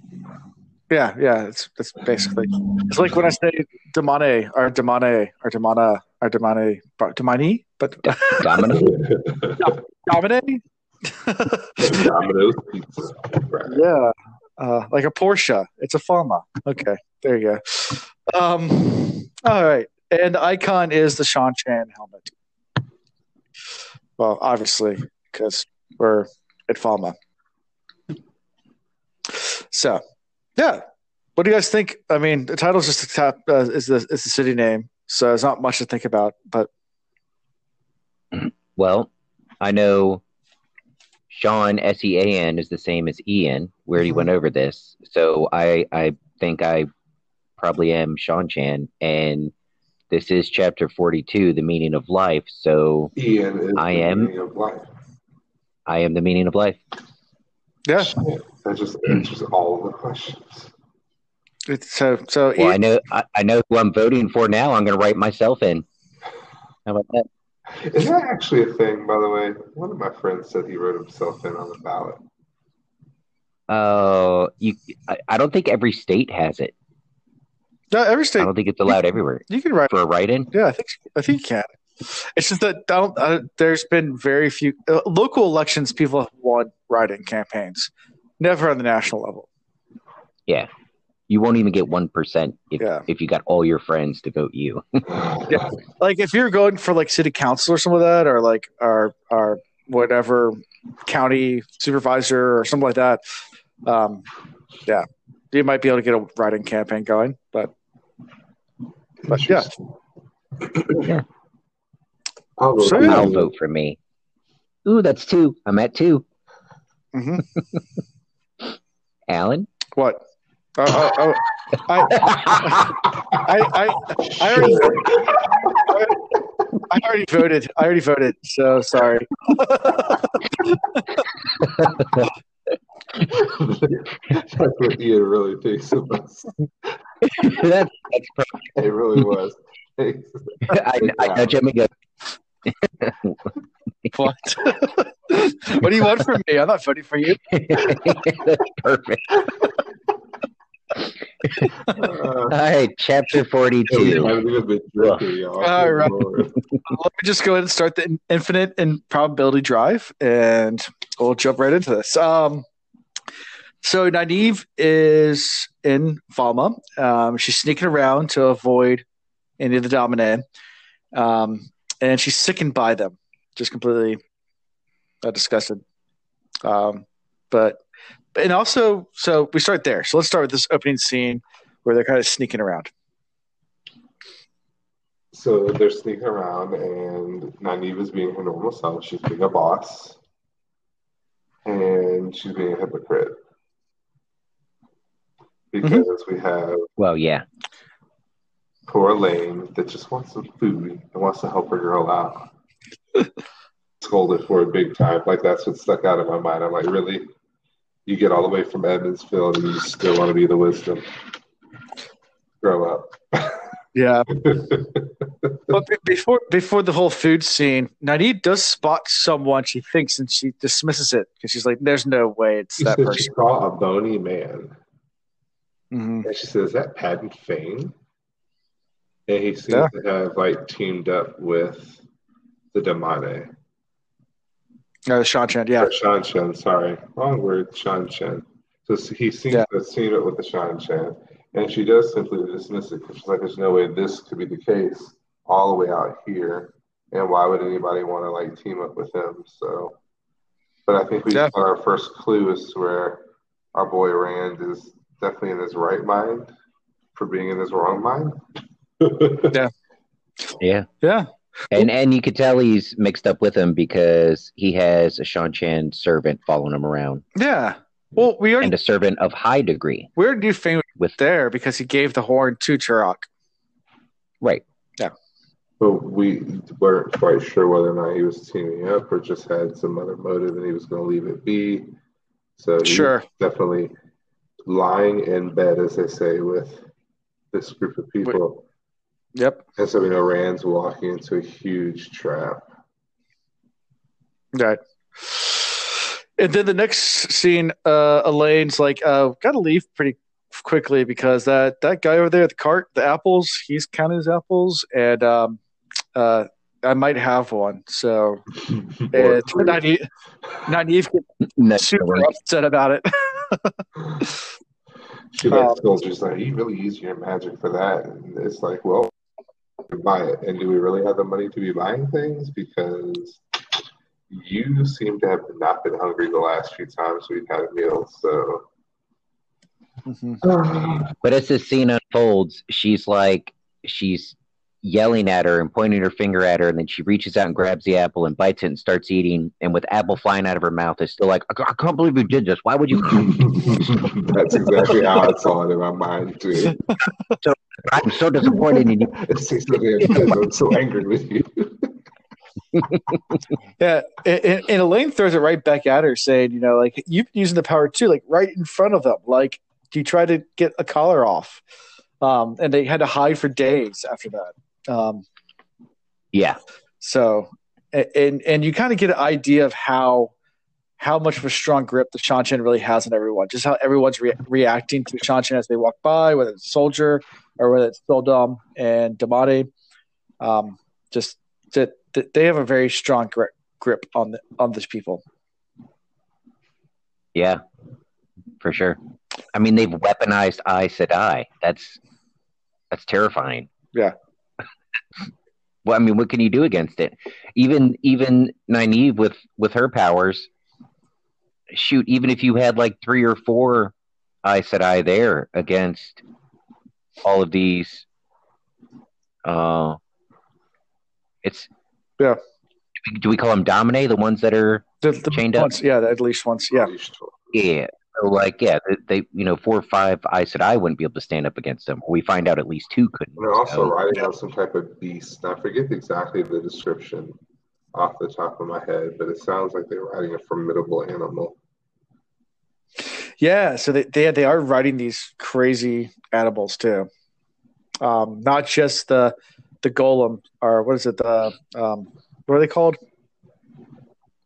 Yeah, yeah, it's it's basically it's like when I say Demane or Demane or Demana or Demane Demani, but Domino. (laughs) Domine. Domino's pizza. Right. yeah, uh, like a Porsche. It's a Falma. Okay, there you go. Um, all right, and icon is the Seanchan helmet. Well, obviously, because we're at Falma. So, yeah. What do you guys think? I mean, the title's just the top uh, is the is the city name, so there's not much to think about. But (clears throat) Well, I know Sean S E A N is the same as Ian. We already Mhm. went over this, so I I think I probably am Sean Chan, and this is chapter forty two, the meaning of life. So Ian is I the am- meaning of life. I am the meaning of life. yeah, That just answers all of the questions. It's, so so Well, I know I, I know who I'm voting for now. I'm going to write myself in. How about that? Is that actually a thing, by the way? One of my friends said he wrote himself in on the ballot. Oh, you. I, I don't think every state has it. no, every state. I don't think it's allowed everywhere you can write. for a write-in. Yeah, I think I think you can. It's just that don't, uh, there's been very few uh, local elections. People have won write-in campaigns, never on the national level. Yeah. You won't even get 1% if, Yeah. if you got all your friends to vote you. (laughs) Yeah. Like if you're going for like city council or some of that, or like our our whatever county supervisor or something like that, um, yeah, you might be able to get a write-in campaign going. But but yeah, I'll go So, with yeah. I'll vote for me. Ooh, that's two. I'm at two. hmm (laughs) Alan? what? Uh, uh, uh, I, I I I already I already voted. I already voted. So sorry. That's what Ian really thinks of us. (laughs) that's, that's perfect. It really was. I, I know Jimmy go. (laughs) What? what do you want from me? I'm not voting for you. (laughs) that's perfect. Uh, All right, chapter 42. haven't even been drinking, y'all. All right. Let me just go ahead and start the infinite improbability drive, and we'll jump right into this. Um, so Nynaeve is in Falma. Um, she's sneaking around to avoid any of the Dominae, um, and she's sickened by them, just completely uh, disgusted. Um, but and also, so we start there. So let's start with this opening scene where they're kind of sneaking around. So they're sneaking around, and Nynaeve is being her normal self. She's being a boss, and she's being a hypocrite. Mm-hmm. Because we have Well, yeah. poor Elayne that just wants some food and wants to help her girl out. (laughs) Scolded for it big time. Like that's what stuck out in my mind. I'm like, really? You get all the way from Emond's Field and you still want to be the wisdom? Grow up. (laughs) Yeah, (laughs) but be- before before the whole food scene, Nynaeve does spot someone she thinks, and she dismisses it because she's like, "There's no way it's She that said she person." saw a bony man. Mhm. And she says, Is that Padan Fain? And he seems Yeah. to have like teamed up with the Damane. Uh, Sean Chan, yeah, Or Shan Chen, sorry. Wrong word, Shan Chen. So he seems Yeah. to have seen it with the Shan Chen. And she does simply dismiss it because she's like, There's no way this could be the case all the way out here. And why would anybody want to like team up with him? So but I think we Yeah. got our first clue as to where our boy Rand is definitely in his right mind for being in his wrong mind. (laughs) Yeah. Yeah. yeah, And and you could tell he's mixed up with him because he has a Seanchan servant following him around. yeah. Well, we already And a servant of high degree. we already knew Fain With there because he gave the horn to Turak. right. Yeah. But we weren't quite sure whether or not he was teaming up or just had some other motive and he was going to leave it be. So Sure. definitely lying in bed, as they say, with this group of people. Yep. And so we know Rand's walking into a huge trap. Right. And then the next scene, uh, Elayne's like, uh, gotta leave pretty quickly because that, that guy over there at the cart, the apples, he's counting his apples, and um, uh, I might have one. So (laughs) Or it's Nynaeve, Nynaeve gets No, super upset about it. (laughs) she like Um, soldiers like, you really use your magic for that. And it's like, well, buy it. And do we really have the money to be buying things? Because you seem to have not been hungry the last few times we've had meals, meal. So Mhm. But as this scene unfolds, she's like, she's yelling at her and pointing her finger at her, and then she reaches out and grabs the apple and bites it and starts eating. And with apple flying out of her mouth, is still like, I I can't believe you did this. Why would you? (laughs) that's exactly how I saw it in my mind too. So I'm so disappointed in you. (laughs) So damn. I'm so angry with you. (laughs) Yeah, and, and Elayne throws it right back at her, saying, "You know, like you've been using the power too, like right in front of them. Like do you try to get a collar off, um, and they had to hide for days after that. Um, Yeah, so, and and you kind of get an idea of how how much of a strong grip the Seanchan really has on everyone. Just how everyone's re- reacting to Seanchan as they walk by, whether it's Soldier or whether it's sul'dam and damane. Um, just that, that they have a very strong grip, grip on the, on these people. Yeah, for sure. I mean, they've weaponized Aes Sedai. That's that's terrifying. Yeah. Well, I mean, what can you do against it? Even even Nynaeve with with her powers, shoot. Even if you had like three or four Aes Sedai there against all of these, uh, it's yeah. Do we call them Domine, the ones that are the, the chained once, up? Yeah, at least once. Yeah. Yeah. So like, yeah, they, they, you know, four or five Aes Sedai wouldn't be able to stand up against them. We find out at least two couldn't. They're also so. riding on some type of beast. I forget exactly the description off the top of my head, but it sounds like they're riding a formidable animal. Yeah, so they they, they are riding these crazy animals too. Um, not just the the golem or what is it the um, what are they called?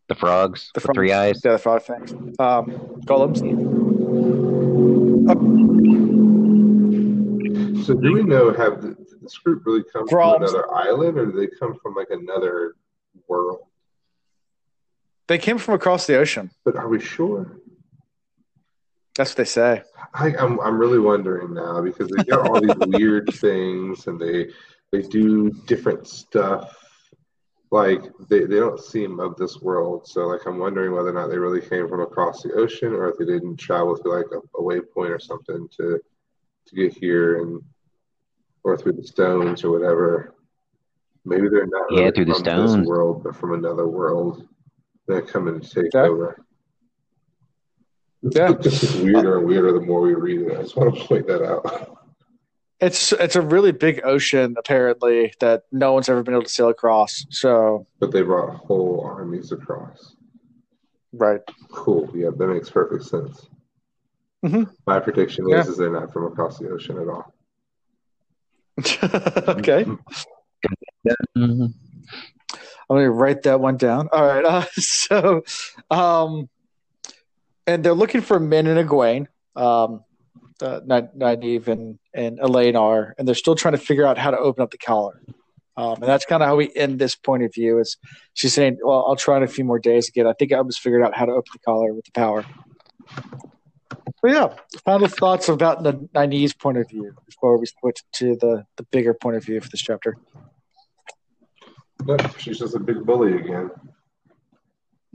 The frogs, The the, three eyes. Yeah, the frog things. Um, golems. So do we know have the, this group really come Thralls. from another island, or do they come from like another world? They came from across the ocean. But are we sure? That's what they say. I, I'm I'm really wondering now because they get all these (laughs) weird things and they they do different stuff. Like they, they don't seem of this world. So like I'm wondering whether or not they really came from across the ocean or if they didn't travel through like a, a waypoint or something to to get here and or through the stones or whatever. Maybe they're not Yeah, really through the stones. this world, but from another world. They're coming to take Yeah. over. Yeah. (laughs) This is weirder and weirder the more we read it. I just want to point that out. (laughs) It's it's a really big ocean apparently that no one's ever been able to sail across. So But they brought whole armies across. right. Cool. Yeah, that makes perfect sense. Mhm. My prediction is, Yeah. is they're not from across the ocean at all. (laughs) okay. Mhm. I'm gonna write that one down. All right. Uh, (laughs) so, um, and they're looking for Min and Egwene. Um, uh, Ny- Nynaeve and and Elayne are, and they're still trying to figure out how to open up the collar. Um, and that's kind of how we end this point of view. Is she's saying, "Well, I'll try in a few more days again. I think I was figured out how to open the collar with the power." But yeah, final thoughts about the Nynaeve's point of view before we switch to the the bigger point of view for this chapter. Nope, she's just a big bully again.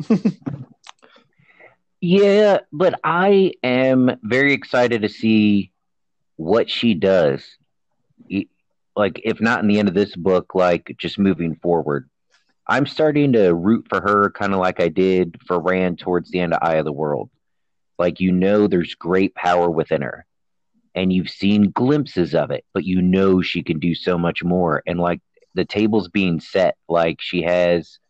(laughs) Yeah, but I am very excited to see what she does. Like, if not in the end of this book, like just moving forward. I'm starting to root for her kind of like I did for Rand towards the end of Eye of the World. Like, you know, there's great power within her, and you've seen glimpses of it, but you know she can do so much more. And like, the table's being set. Like, she has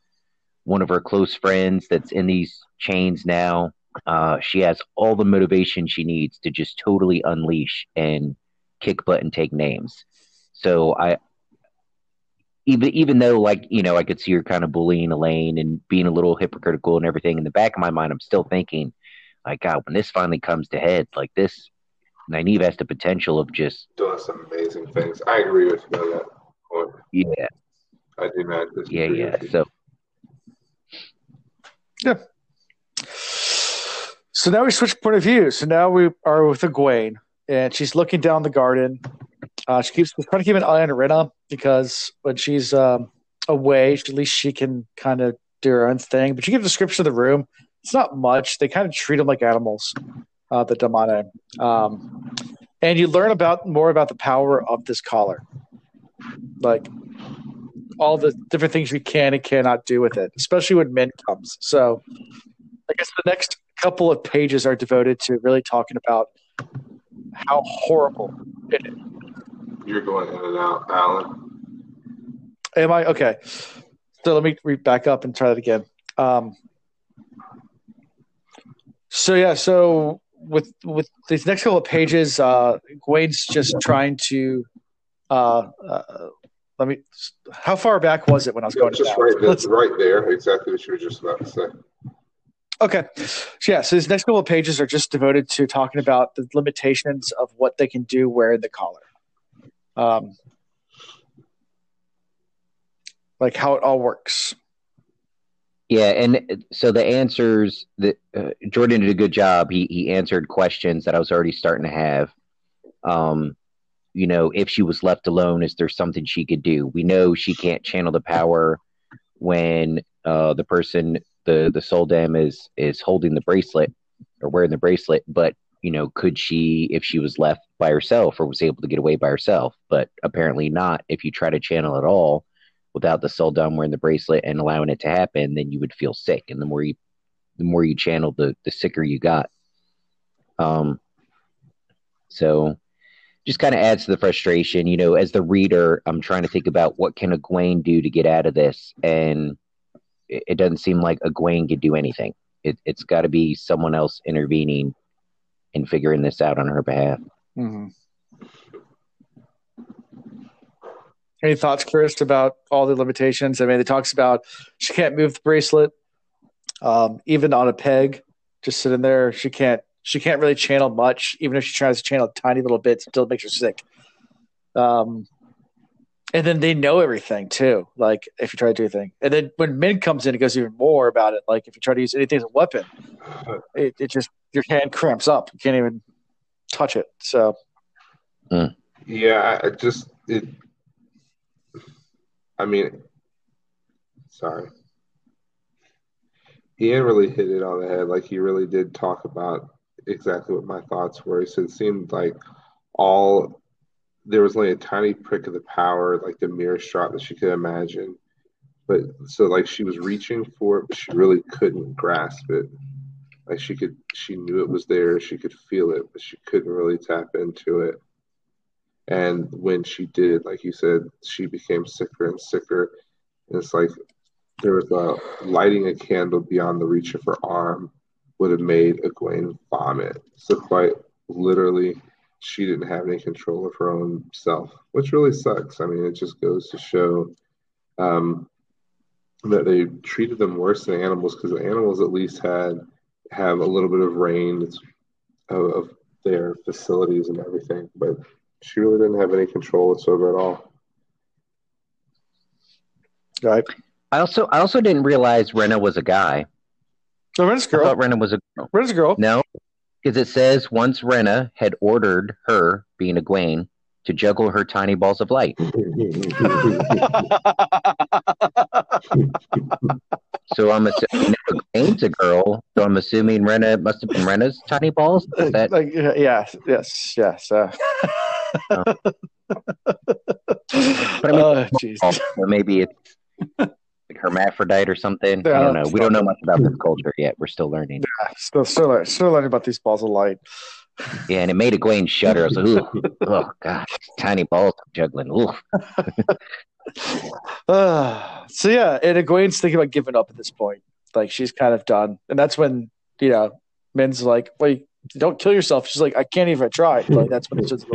one of her close friends that's in these chains now. Uh, she has all the motivation she needs to just totally unleash and kick butt and take names. So I, even even though like you know I could see her kind of bullying Elayne and being a little hypocritical and everything in the back of my mind, I'm still thinking, like God, when this finally comes to head, like this, Nynaeve has the potential of just Doing some amazing things. I agree with you on that point. yeah I do not yeah yeah. with you. So now we switch point of view. So now we are with Egwene, and she's looking down the garden. Uh, she keeps trying to keep an eye on Arena because when she's um, away, at least she can kind of do her own thing. But you get a description of the room. It's not much. They kind of treat them like animals, uh, the Damane. Um, and you learn about more about the power of this collar, like all the different things you can and cannot do with it, especially when Min comes. So I guess the next couple of pages are devoted to really talking about how horrible it is. You're going in and out, Alan. Am I okay? So let me read back up and try that again. Um, so yeah, so with with these next couple of pages, uh, Gwen's just trying to. Uh, uh, let me. How far back was it when I was going? to just right, right there, exactly what you were just about to say. Okay. So yeah, so these next couple of pages are just devoted to talking about the limitations of what they can do wearing the collar. Um, like how it all works. Yeah, and so the answers that uh, Jordan did a good job. He he answered questions that I was already starting to have. Um, you know, if she was left alone, is there something she could do? We know she can't channel the power when uh, the person, the the sul'dam is is holding the bracelet or wearing the bracelet. But you know, could she, if she was left by herself or was able to get away by herself? But apparently not. If you try to channel at all without the sul'dam wearing the bracelet and allowing it to happen, then you would feel sick. And the more you, the more you channel, the the sicker you got. Um. So just kind of adds to the frustration. You know, as the reader, I'm trying to think about what can Egwene do to get out of this, and it, it doesn't seem like Egwene could do anything. It, has got to be someone else intervening and figuring this out on her behalf. Mm-hmm. Any thoughts, Chris, about all the limitations? I mean, it talks about she can't move the bracelet, um, even on a peg, just sitting there. She can't she can't really channel much, even if she tries to channel tiny little bit, still it makes her sick. Um, and then they know everything too. Like if you try to do anything, and then when Min comes in, it goes even more about it. Like if you try to use anything as a weapon, it, it just your hand cramps up. You can't even touch it. So, mm. yeah, I just it. I mean, sorry. Ian really hit it on the head. Like he really did talk about exactly what my thoughts were. He said it seemed like all there was only a tiny prick of the power, like the merest drop that she could imagine. But so like she was reaching for it, but she really couldn't grasp it. Like she could, she knew it was there, she could feel it, but she couldn't really tap into it. And when she did, like you said, she became sicker and sicker. And it's like there was a lighting a candle beyond the reach of her arm would have made Egwene vomit. So quite literally, she didn't have any control of her own self, which really sucks. I mean, it just goes to show um, that they treated them worse than animals because the animals at least had have a little bit of reign of, of their facilities and everything, but she really didn't have any control whatsoever at all. Right. I also I also didn't realize Renna was a guy. So Renna's girl. I thought Renna was a girl. Renna's a girl. No, because it says once Renna had ordered her, being a Egwene, to juggle her tiny balls of light. (laughs) so I'm assuming Egwene's a girl. So I'm assuming Renna must have been Renna's tiny balls. Is that... like, yeah, yes, yes. Uh... uh. (laughs) (laughs) but I mean, oh, maybe it's hermaphrodite or something. Yeah, I don't know. We don't know much about this culture yet. We're still learning. Yeah, still, still, still learning about these balls of light. Yeah, and it made Egwene shudder. I was like, ooh, oh god, tiny balls juggling. (laughs) Uh, so yeah, and Egwene's thinking about giving up at this point. Like she's kind of done, and that's when you know Min's like, "Wait, don't kill yourself." She's like, "I can't even try." Like that's when it's just.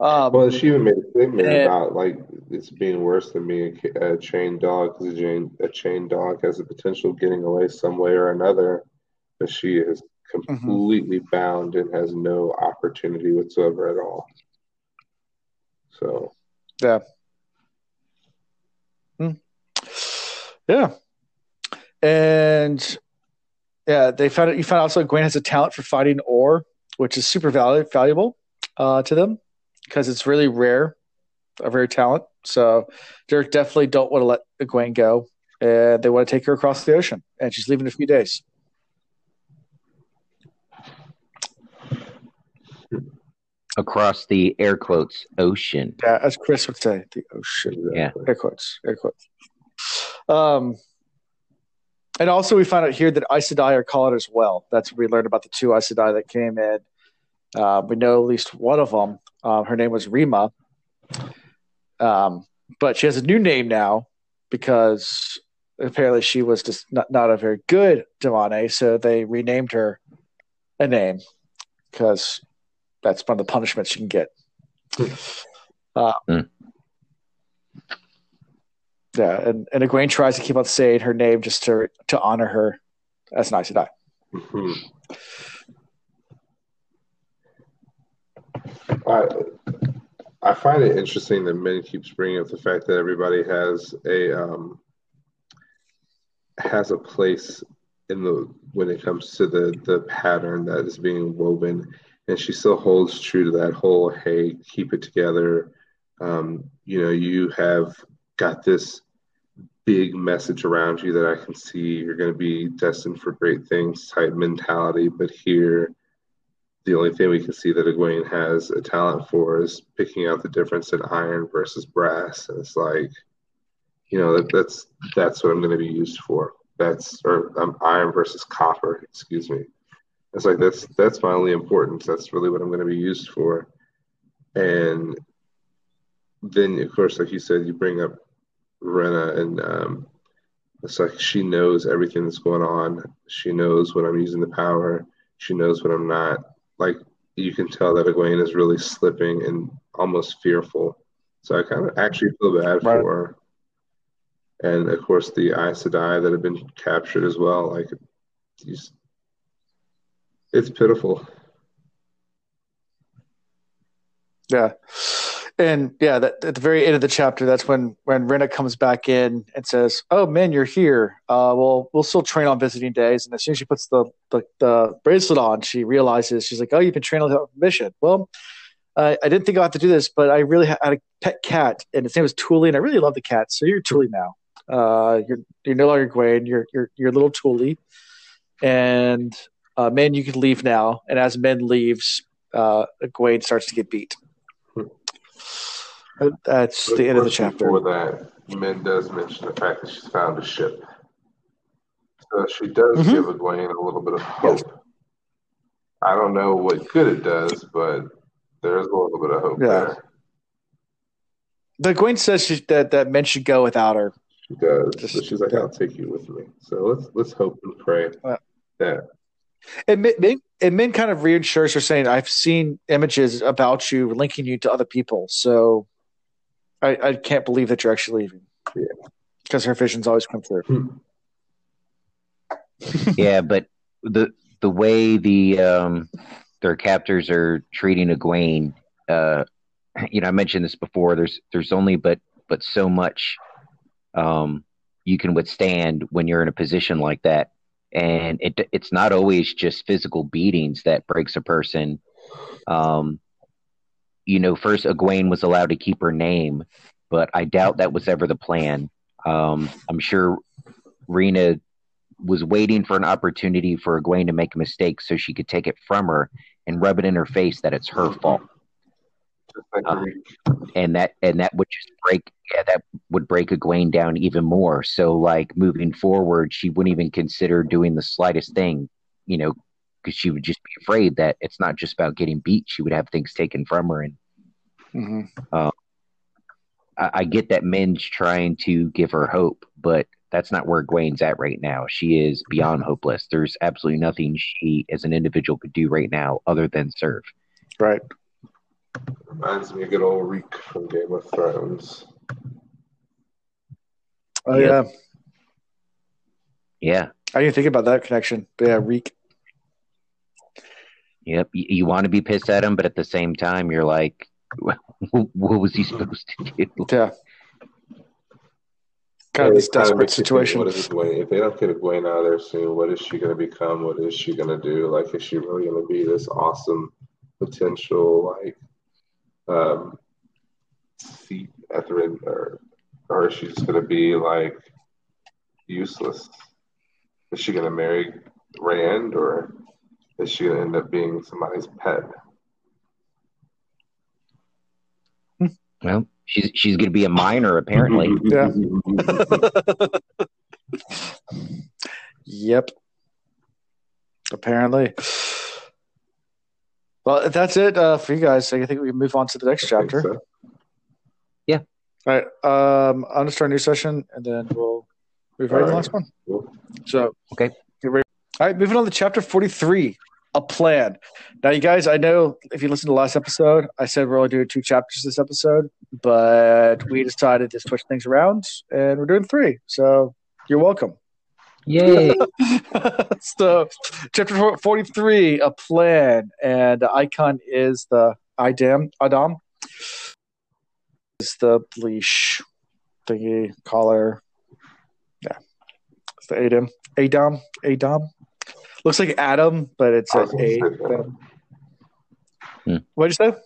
Um, well, she even made a statement and, about like it's being worse than being a, a chained dog because a chain, a chained dog has the potential of getting away some way or another, but she is completely mm-hmm. bound and has no opportunity whatsoever at all. So, yeah, hmm. yeah, and yeah, they found it. You found also Gwen has a talent for fighting ore, which is super valuable valuable uh, to them because it's really rare, a rare talent. So Derek definitely don't want to let Egwene go, and they want to take her across the ocean, and she's leaving in a few days. Across the air quotes ocean. Yeah, as Chris would say, the ocean. Yeah, air quotes, air quotes. Um, and also we found out here that Aes Sedai are called as well. That's what we learned about the two Aes Sedai that came in. Uh, we know at least one of them uh, her name was Ryma. Um, but she has a new name now because apparently she was just not, not a very good damane, so they renamed her a name because that's one of the punishments you can get. Uh, mm. Yeah, and, and Egwene tries to keep on saying her name just to to honor her as an Aes Sedai. Mm-hmm. I, I find it interesting that Min keeps bringing up the fact that everybody has a um, has a place in the when it comes to the the pattern that is being woven, and she still holds true to that whole hey, keep it together. Um, you know, you have got this big message around you that I can see you're going to be destined for great things type mentality, but here the only thing we can see that Egwene has a talent for is picking out the difference in iron versus brass. And it's like, you know, that, that's that's what I'm going to be used for. That's or um, iron versus copper. Excuse me. It's like that's that's my only importance. That's really what I'm going to be used for. And then, of course, like you said, you bring up Renna, and um, it's like she knows everything that's going on. She knows when I'm using the power. She knows when I'm not like you can tell that Egwene is really slipping and almost fearful. So I kind of actually feel bad right. for her. And of course, the Aes Sedai that have been captured as well. Like, it's, it's pitiful. Yeah and yeah, that, at the very end of the chapter, that's when when Renna comes back in and says, "Oh man, you're here. Uh, well, we'll still train on visiting days." And as soon as she puts the the, the bracelet on, she realizes she's like, "Oh, you've been training without mission. Well, I didn't think I'd have to do this, but I really had a pet cat, and its name was Tuli, and I really love the cat. So you're Tuli now. Uh, you're you're no longer Gwen. You're you're you're little Tuli, and uh, man, you can leave now. And as Min leaves, uh, Gwen starts to get beat. That's the end of the chapter. Before that, Min does mention the fact that she's found a ship. So she does mm-hmm. give Egwene a little bit of hope. Yes. I don't know what good it does, but there's a little bit of hope yeah. there. The Gwen says she, that that men should go without her. She does, Just, but she's like, "I'll take you with me." So let's let's hope and pray uh, that. And Min, and Min kind of reassures her, saying, "I've seen images about you linking you to other people, so I, I can't believe that you're actually leaving. Yeah. Because her visions always come through. Hmm. (laughs) yeah, but the the way the um, their captors are treating Egwene, uh, you know, I mentioned this before. There's there's only but but so much um, you can withstand when you're in a position like that, and it it's not always just physical beatings that breaks a person. Um, you know, first Egwene was allowed to keep her name, but I doubt that was ever the plan. Um, I'm sure Renna was waiting for an opportunity for Egwene to make a mistake so she could take it from her and rub it in her face that it's her fault. Uh, and that and that would just break yeah that would break Egwene down even more. So like moving forward, she wouldn't even consider doing the slightest thing, you know, because she would just be afraid that it's not just about getting beat. She would have things taken from her, and mm-hmm. uh, I, I, get that Min's trying to give her hope, but that's not where Gwen's at right now. She is beyond hopeless. There's absolutely nothing she, as an individual, could do right now other than serve. Right. Reminds me of good old Reek from Game of Thrones. Oh yeah. Yeah. I didn't think about that connection. But yeah, Reek. Yep. You, you want to be pissed at him, but at the same time, you're like, what was he supposed to do? Yeah. Kind of this desperate situation. What is Egwene? If they don't get Egwene out of there soon, what is she going to become? What is she going to do? Like, is she really going to be this awesome potential, like, um, seat at the red, or, or is she just going to be like useless? Is she going to marry Rand, or is she going to end up being somebody's pet? Well, she's she's going to be a minor apparently. (laughs) yeah. yep. Apparently. Well, that's it uh, for you guys. I think we can move on to the next chapter. So. Yeah. All right. Um, I'll just start a new session, and then we'll move right to the last one. So, okay. All right, moving on to chapter 43 a plan. Now, you guys, I know if you listen to last episode, I said we're only doing two chapters this episode, but we decided to switch things around and we're doing three. So you're welcome. Yay. (laughs) so, chapter 43, a plan, and the icon is the Idam, Adam. is the leash thingy collar. Yeah, it's the Adam. Adam. Adam. Looks like Adam, but it's I an was gonna say that. Adam. Hmm. What'd you say?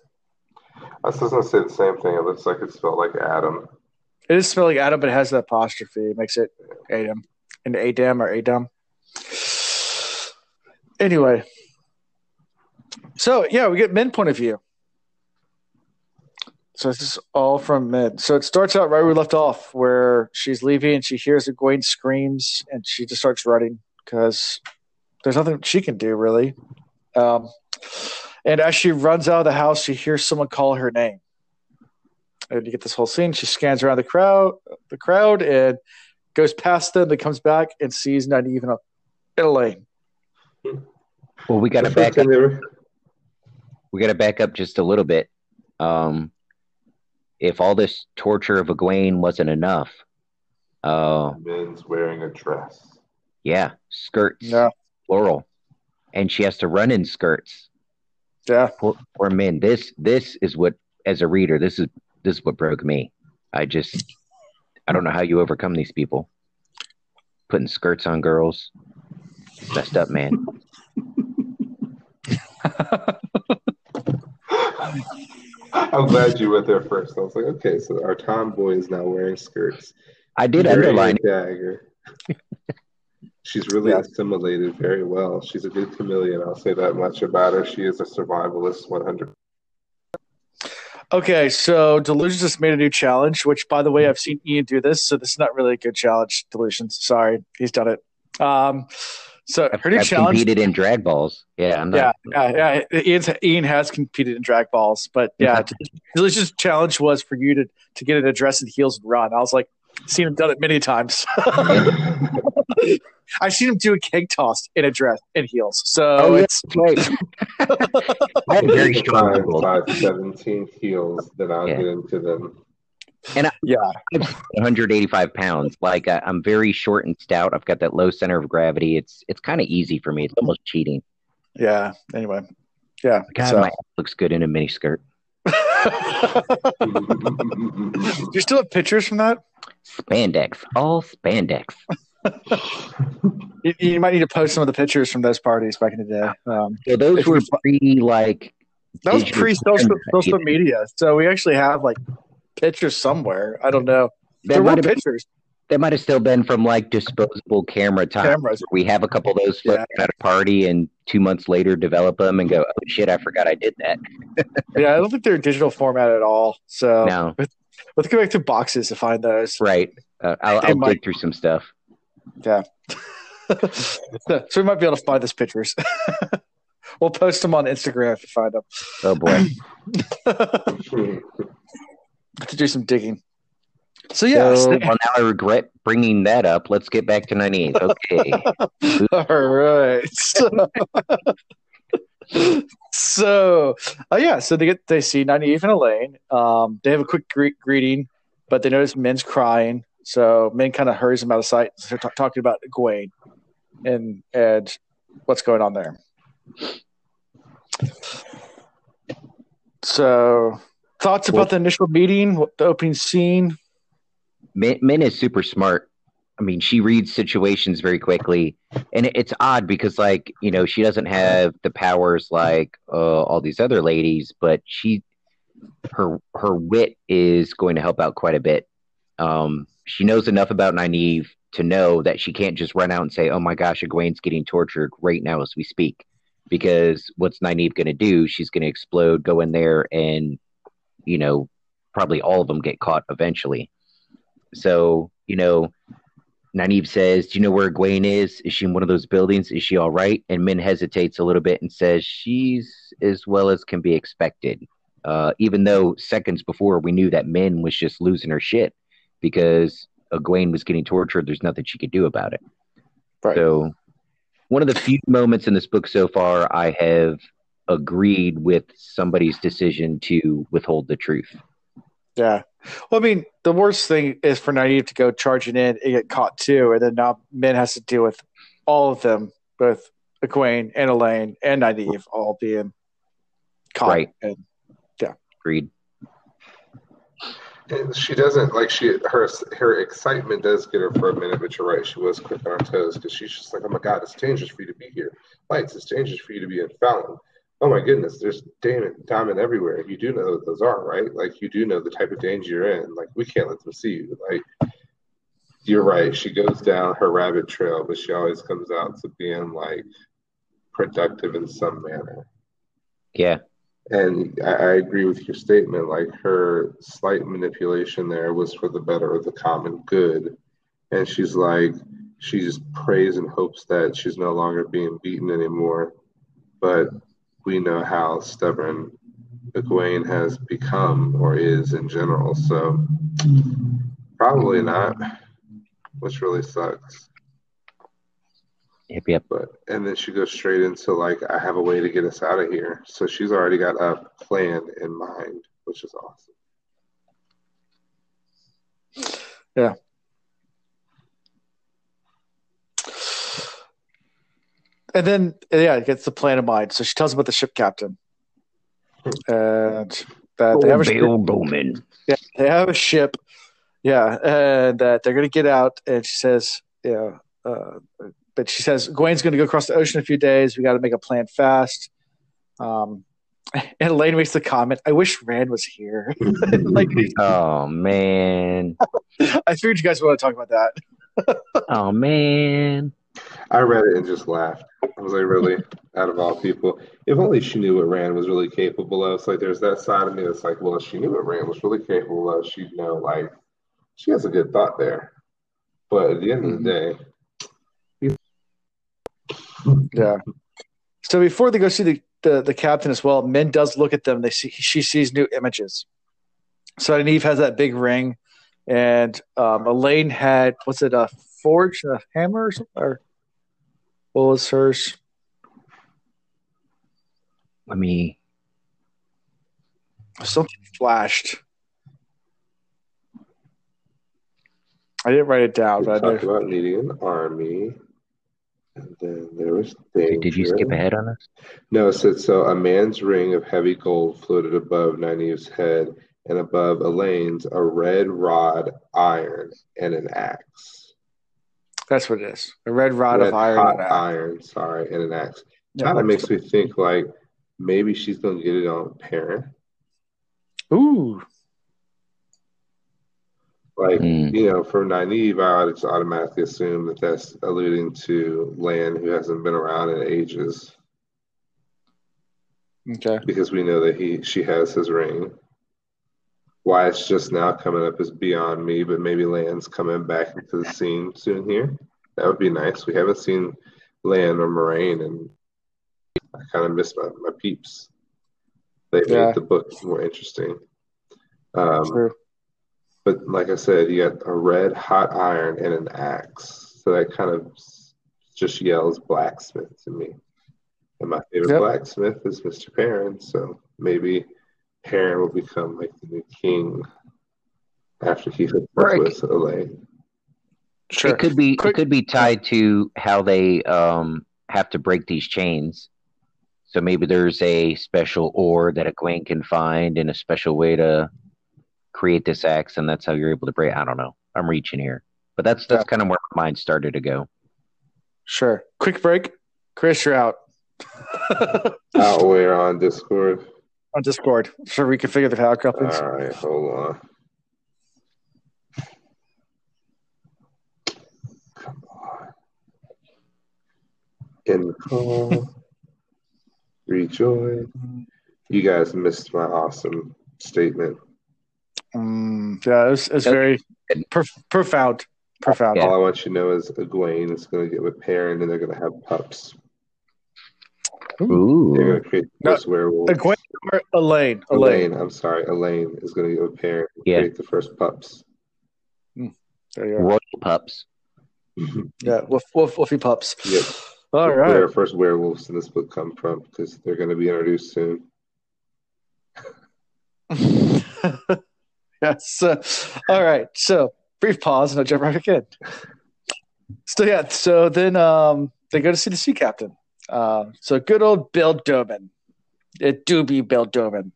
I was just gonna say the same thing. It looks like it's spelled like Adam. It is spelled like Adam, but it has the apostrophe. It makes it Adam. And Adam or Adam. Anyway. So yeah, we get Min point of view. So this is all from Min. So it starts out right where we left off, where she's leaving and she hears Egwene screams and she just starts running because there's nothing she can do really. Um, and as she runs out of the house, she hears someone call her name. And you get this whole scene. She scans around the crowd, the crowd, and goes past them. Then comes back and sees Nynaeve a Elayne. Well, we got to back up. they were- We got to back up just a little bit. Um, if all this torture of Egwene wasn't enough, uh, Min's wearing a dress. yeah, skirts, Yeah, plural, and she has to run in skirts. yeah. Poor, poor Min. This this is what, as a reader, this is this is what broke me. I just, I don't know how you overcome these people. Putting skirts on girls, messed up, man. (laughs) I'm glad you went there first. I was like, okay, so our tomboy is now wearing skirts. I did Carrying underline. (laughs) a dagger. She's really Yeah. assimilated very well. She's a good chameleon. I'll say that much about her. She is a survivalist, 100. Okay, so Delusions just made a new challenge, which, by the way, I've seen Ian do this, so this is not really a good challenge. Delusions, sorry, he's done it. Um, so I've, her new I've challenge, competed in drag balls. Yeah, I'm yeah, not. yeah, yeah. Ian's, Ian has competed in drag balls, but yeah, Delusions' challenge was for you to to get an address in heels and run. I was like, seen him done it many times. (laughs) (laughs) (laughs) (laughs) I've seen him do a keg toss in a dress in heels, so Oh, yeah. it's Right. (laughs) I have very strong Five, five, 17 heels, then I'll Yeah. get into them. yeah, 185 pounds. Like I, I'm very short and stout. I've got that low center of gravity. It's it's kind of easy for me. It's almost cheating. yeah. Anyway, yeah. God, so- my ass looks good in a mini skirt. (laughs) Do you still have pictures from that? Spandex, all spandex. (laughs) You, you might need to post some of the pictures from those parties back in the day. Um, So those were pre like that was pre social social media, so we actually have like pictures somewhere. I don't know. that There were might have been, pictures, that might have still been from like disposable camera time. cameras. We have a couple of those Yeah. at a party, and two months later develop them and go, oh shit, I forgot I did that. (laughs) Yeah, I don't think they're digital format at all. So No, let's go back to boxes to find those. right. Uh, I'll, I'll might- dig through some stuff. (laughs) so we might be able to find those pictures. (laughs) we'll post them on Instagram if you find them. Oh boy. have (laughs) to do some digging. So yeah, So, well, now I regret bringing that up. Let's get back to 98. Okay. All right. So, so uh, yeah, so they get they see Nynaeve and Elayne. Um, they have a quick gre- greeting, but they notice Min's crying. So Min kind of hurries him out of sight. They're ta- talking about Egwene and and what's going on there. So thoughts about Well- the initial meeting, what- the opening scene. Min, Min is super smart. I mean, she reads situations very quickly, and it- it's odd because, like, you know, she doesn't have the powers like uh, all these other ladies, but she, her, her wit is going to help out quite a bit. Um, she knows enough about Nynaeve to know that she can't just run out and say, "Oh my gosh, Egwene's getting tortured right now as we speak," because what's Nynaeve going to do? She's going to explode, go in there, and you know, probably all of them get caught eventually. So, you know, Nynaeve says, Do you know where Egwene is? Is she in one of those buildings? Is she all right? And Min hesitates a little bit and says, She's as well as can be expected. Uh, even though seconds before we knew that Min was just losing her shit because Egwene was getting tortured, there's nothing she could do about it. Right. So, one of the few moments in this book so far I have agreed with somebody's decision to withhold the truth. Yeah. Well, I mean, the worst thing is for Nynaeve to go charging in and get caught too, and then now Min has to deal with all of them, both Egwene and Elayne and Nynaeve, all being caught. Right. And Agreed. And she doesn't like she her her excitement does get her for a minute, but you're right. She was quick on her toes because she's just like, "Oh my God, it's dangerous for you to be here. Lights, it's dangerous for you to be in Falme. Oh my goodness, there's damane damane everywhere. You do know what those are, right? Like you do know the type of danger you're in. Like we can't let them see you. Like you're right. She goes down her rabbit trail, but she always comes out to being like productive in some manner. Yeah. And I, I agree with your statement. Like her slight manipulation there was for the better of the common good. And she's like, she just prays and hopes that she's no longer being beaten anymore. But we know how stubborn Egwene has become or is in general. So probably not, which really sucks. Yep, yep. But and then she goes straight into like, I have a way to get us out of here. So she's already got a plan in mind, which is awesome. Yeah. And then yeah, it gets the plan in mind. So she tells him about the ship captain. And that they have a ship, Bowman. yeah, they have a ship. Yeah, and that they're gonna get out and she says, yeah, uh, but she says Gwen's gonna go across the ocean in a few days. We gotta make a plan fast. Um (laughs) and Elayne makes the comment, I wish Rand was here. (laughs) like (laughs) Oh man. I figured you guys would want to talk about that. Oh man. I read it and just laughed. I was like, really? Out of all people, if only she knew what Rand was really capable of. It's like there's that side of me that's like, well, if she knew what Rand was really capable of, she'd know. Like, she has a good thought there. But at the end of the day, Yeah. So before they go see the, the, the captain as well, Min does look at them. They see she sees new images. So Nynaeve has that big ring, and um, Elayne had what's it a forge, a hammer, or something? Or what was hers? Let me Something flashed. I didn't write it down, we but I talked know. about needing an army. And then there was danger. did you skip ahead on us? No, it said so. A man's ring of heavy gold floated above Nynaeve's head, and above Elayne's, a red rod, iron, and an axe. that's what it is. A red rod red of iron. hot iron, sorry, and an axe. Yeah. Kind of makes me think like maybe she's gonna get it on Perrin. Ooh, Like Hmm. you know, for Nynaeve, I would just automatically assume that that's alluding to Lan, who hasn't been around in ages, okay. because we know that he she has his ring. Why it's just now coming up is beyond me, but maybe Lan's coming back into the scene soon here. That would be nice. We haven't seen Lan or Moiraine, and I kind of miss my, my peeps. They Yeah. made the book more interesting. Um, True. But like I said, you got a red hot iron and an axe, so that kind of just yells blacksmith to me. And my favorite Yep. blacksmith is Mr. Perrin, so maybe Perrin will become like the new king after he hooks up Right. with Elayne. Sure. It could be Quick- it could be tied to how they um have to break these chains. So maybe there's a special ore that a Egwene can find and a special way to create this axe, and that's how you're able to break. I don't know. I'm reaching here, but that's that's Yeah. kind of where my mind started to go. Sure. Quick break. Chris, you're out. (laughs) (laughs) Oh, out where on Discord? On Discord. So we can figure the power couplings. All right, hold on. Come on. In the call. (laughs) Rejoin. You guys missed my awesome statement. Mm, yeah, it was, it very prof- profound. Profound. Yeah. All I want you to know is Egwene is going to get with Perrin and they're going to have pups. They're going to create the No, first werewolf. Egwene or Elayne? Elayne. Elayne, I'm sorry, Elayne is going to get with Perrin and Yeah. create the first pups. There you go. royal pups. Yeah, wolf, wolf, wolfy pups. Yep. All Where right. our first werewolves in this book come from because they're going to be introduced soon. (laughs) (laughs) yes. uh, (laughs) all right. So brief pause and I'll jump right back in. So yeah. So then um, they go to see the sea captain. Uh, so good old Bill Dobin. It do be Bill Dobin.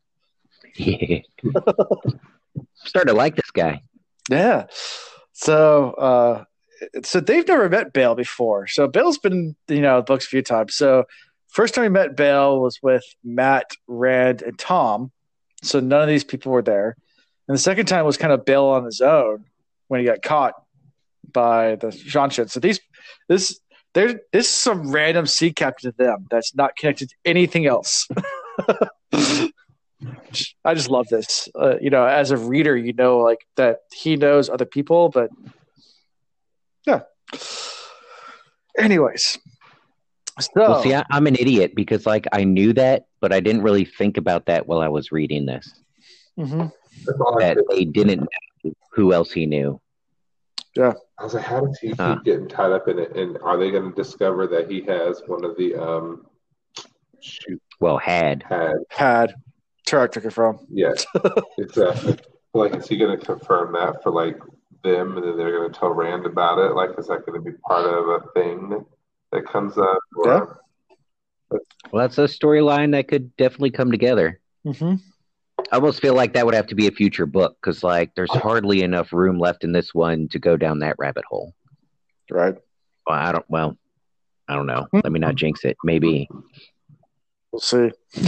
Yeah. (laughs) starting to like this guy. Yeah. So, uh, so they've never met Bayle before. So Bayle's been, you know, books a few times. So first time we met Bayle was with Mat, Rand, and Tom. So none of these people were there. And the second time was kind of Bayle on his own when he got caught by the Seanchan. So these, this, there, this is some random sea captain to them that's not connected to anything else. (laughs) I just love this. Uh, you know, as a reader, you know, like that he knows other people, but yeah. Anyways, so Well, see, I, I'm an idiot because like I knew that, but I didn't really think about that while I was reading this. mhm. That's That they didn't know who else he knew. Yeah. I was like, how does he keep Huh. getting tied up in it? And are they going to discover that he has one of the um, shoot Well, had had? had Turak took it from. Yeah, (laughs) exactly. Like, is he going to confirm that for like them, and then they're going to tell Rand about it? Like, is that going to be part of a thing that comes up? Or, well, that's a storyline that could definitely come together. Mm-hmm. I almost feel like that would have to be a future book because like there's hardly enough room left in this one to go down that rabbit hole. Right. Well, I don't. Well, I don't know. Let me not jinx it. Maybe. We'll see. (laughs)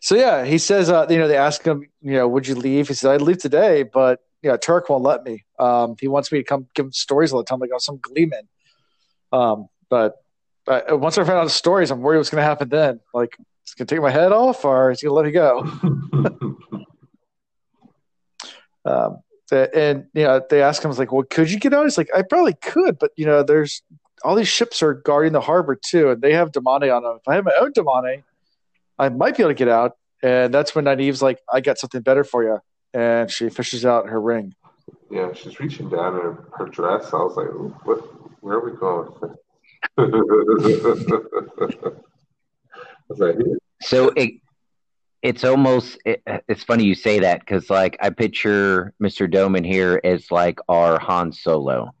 so yeah, he says, uh, you know, they ask him, you know, would you leave? He says, I'd leave today, but yeah, Turak won't let me. Um, he wants me to come give him stories all the time, like I'm some gleeman. Um, but uh, once I find out the stories, I'm worried what's going to happen then. Like, is going to take my head off, or is he going to let me go? (laughs) (laughs) Um, and you know, they ask him, "It's like, well, could you get out?" He's like, "I probably could, but you know, there's all these ships are guarding the harbor too, and they have Damane on them. If I had my own Damane, I might be able to get out." And that's when Nynaeve's like, "I got something better for you," and she fishes out her ring. yeah, she's reaching down in her, her dress. I was like, what? Where are we going? (laughs) I was like, So it it's almost it, it's funny you say that because like I picture Mr. Domon here as like our Han Solo.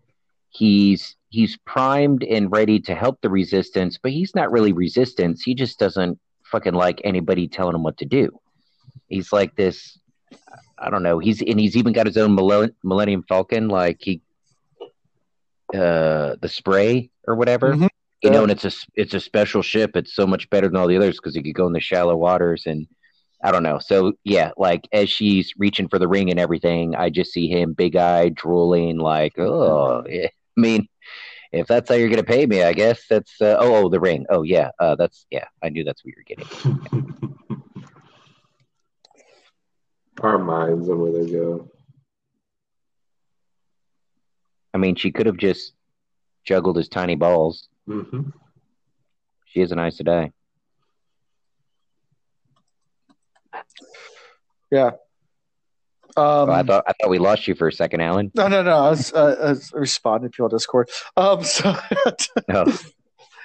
He's he's primed and ready to help the resistance, but he's not really resistance. He just doesn't fucking like anybody telling him what to do. He's like this. I don't know. He's and he's even got his own Millennium Falcon, like he, uh, the spray or whatever Mhm. You know, and it's a it's a special ship. It's so much better than all the others because it could go in the shallow waters and I don't know. So yeah, like as she's reaching for the ring and everything, I just see him big eyed, drooling, like, oh, yeah. I mean, if that's how you're gonna pay me, I guess that's uh, oh, oh, the ring. Oh yeah, uh, that's yeah. I knew that's what you're getting. (laughs) our minds and where they go. I mean, she could have just juggled his tiny balls. Hmm She is an Aes Sedai. Yeah. Um, Oh, I thought I thought we lost you for a second, Alan. no, no, no. I was, uh, I was responding to people on Discord. Um, so (laughs) Oh,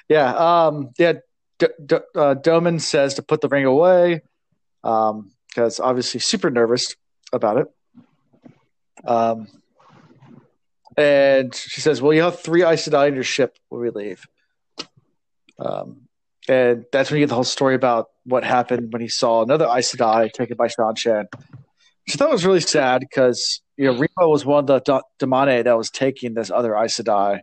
Yeah, um, yeah. D- D- uh, Domon says to put the ring away because obviously super nervous about it. Um, and she says, "Well, you have three Aes Sedai in your ship when we leave." Um, and that's when you get the whole story about what happened when he saw another Aes Sedai taken by Seanchan. Which So that was really sad because you know Ryma was one of the D- Damane that was taking this other Aes Sedai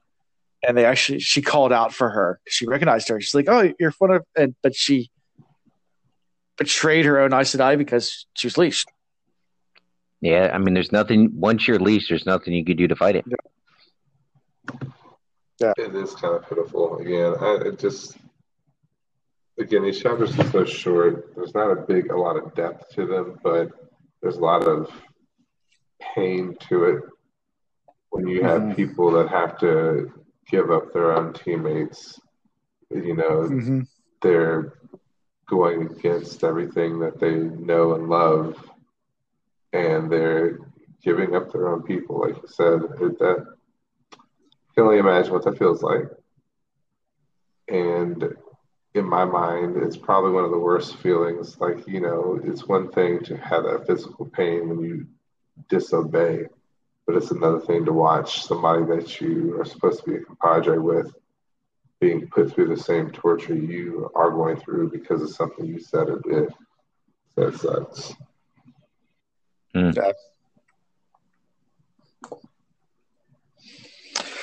and they actually she called out for her. She recognized her. She's like, "Oh, you're one of," and but she betrayed her own Aes Sedai because she was leashed. Yeah. I mean, there's nothing. Once you're leashed, there's nothing you could do to fight it. Yeah, It is kind of pitiful. Again, I, it just again these chapters are so short. There's not a big, a lot of depth to them, but there's a lot of pain to it when you have Mhm. people that have to give up their own teammates. You know, Mm-hmm. they're going against everything that they know and love, and they're giving up their own people. Like you said, it, that I can only imagine what that feels like. And in my mind, it's probably one of the worst feelings. Like you know, it's one thing to have that physical pain when you disobey, but it's another thing to watch somebody that you are supposed to be a compadre with being put through the same torture you are going through because of something you said or did. That sucks. Hmm. Yeah.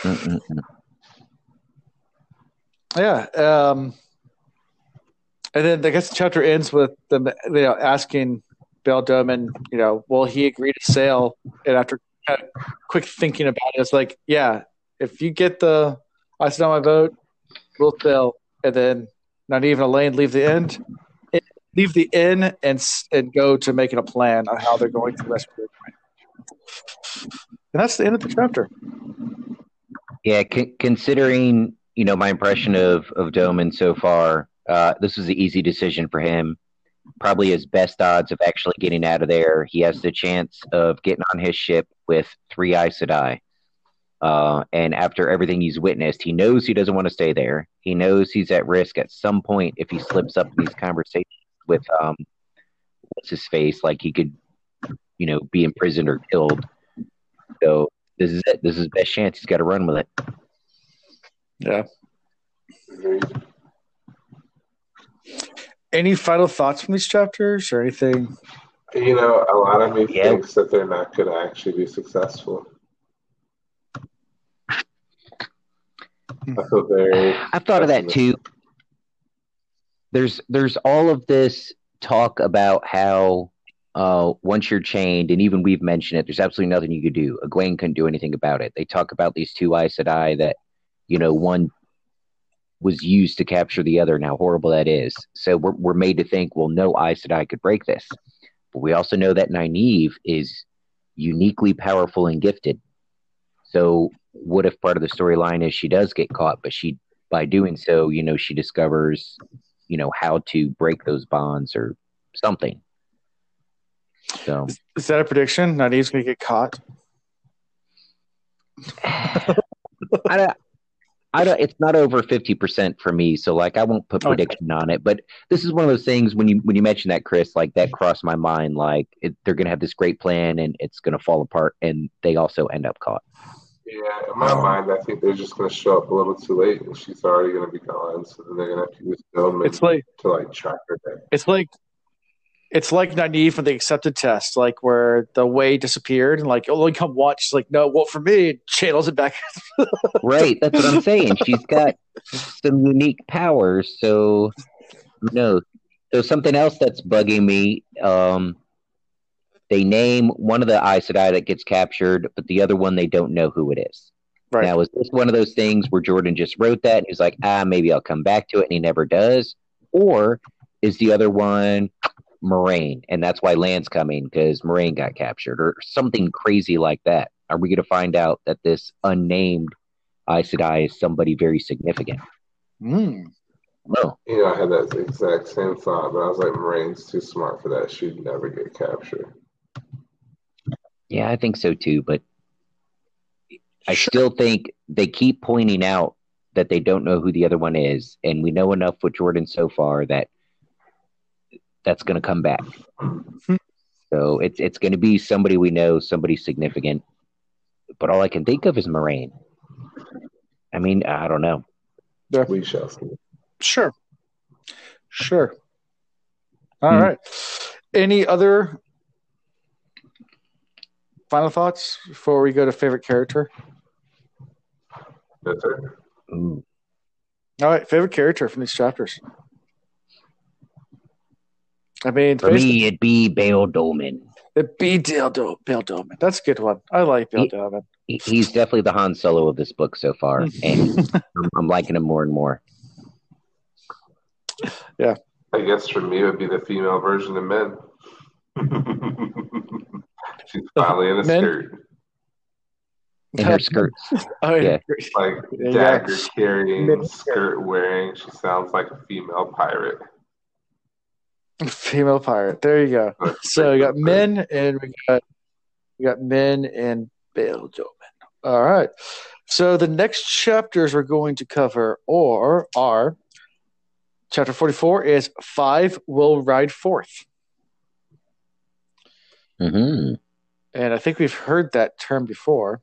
Mm-mm-mm. Yeah. Um, and then I guess the chapter ends with them, you know, asking Bill Domon, you know, will he agree to sail? And after kind of quick thinking about it, it's like, yeah, if you get the I sit on my vote, we'll sail. And then not even Elayne leave the end, leave the inn and and go to making a plan on how they're going to rescue their friend. And that's the end of the chapter. Yeah, con- considering you know my impression of of Domon so far, uh, this was an easy decision for him. Probably his best odds of actually getting out of there. He has the chance of getting on his ship with three Aes Sedai. Uh, and after everything he's witnessed, he knows he doesn't want to stay there. He knows he's at risk at some point if he slips up in these conversations with um, what's his face, like he could, you know, be imprisoned or killed. So this is it. This is his best chance. He's got to run with it. Yeah. Any final thoughts from these chapters or anything? You know, a lot of me Yeah. thinks that they're not going to actually be successful. I feel very. I've thought of that too. There's there's all of this talk about how uh, once you're chained, and even we've mentioned it, there's absolutely nothing you could do. Egwene couldn't do anything about it. They talk about these two Aes Sedai that, you know, one was used to capture the other, and how horrible that is. So we're, we're made to think, well, no Aes Sedai could break this. But we also know that Nynaeve is uniquely powerful and gifted. So what if part of the storyline is she does get caught, but she by doing so, you know, she discovers, you know, how to break those bonds or something. So Is that a prediction? Going to get caught? (sighs) I don't I don't it's not over fifty percent for me, so like I won't put Okay. prediction on it. But this is one of those things when you when you mentioned that, Chris, like that crossed my mind, like it, they're gonna have this great plan and it's gonna fall apart and they also end up caught. Yeah, in my mind, I think they're just going to show up a little too late, and she's already going to be gone. So then they're going to have to use film It's like to like track her down. it's like it's like Nynaeve for the accepted test, like where the way disappeared and like only come watch. She's like, no, well for me, it channels it back. (laughs) Right, that's what I'm saying. She's got some unique powers, so no. knows? So something else that's bugging me, um, they name one of the Aes Sedai that gets captured, but the other one they don't know who it is. Right. Now, is this one of those things where Jordan just wrote that and he's like, ah, maybe I'll come back to it, and he never does? Or is the other one Moiraine, and that's why Lan's coming because Moiraine got captured, or something crazy like that? Are we going to find out that this unnamed Aes Sedai is somebody very significant? Mm. No. You know, I had that exact same thought, but I was like, Moiraine's too smart for that. She'd never get captured. Yeah, I think so too, but I still think they keep pointing out that they don't know who the other one is, and we know enough with Jordan so far that that's going to come back. so it's it's going to be somebody we know, somebody significant. But all I can think of is Moiraine. I mean, I don't know. Yeah. We shall see. Sure. Sure. All Hmm. right. Any other final thoughts before we go to favorite character? That's it. Ooh. All right, favorite character from these chapters. I mean, For me, it'd be Bayle Domon. it'd be Dale Do- Bill Domon. That's a good one. I like Bill He- Domon. He- He's definitely the Han Solo of this book so far, (laughs) and I'm, I'm liking him more and more. Yeah. I guess for me, it would be the female version of Min. (laughs) She's finally in a Min? skirt, In her skirts. (laughs) Oh, Yeah. like dagger carrying, skirt wearing. She sounds like a female pirate. (laughs) Female pirate. There you go. So we got Min and we got we got Min and Bill Domon. All right. So the next chapters we're going to cover or are chapter 44 is five will ride forth. hmm And I think we've heard that term before.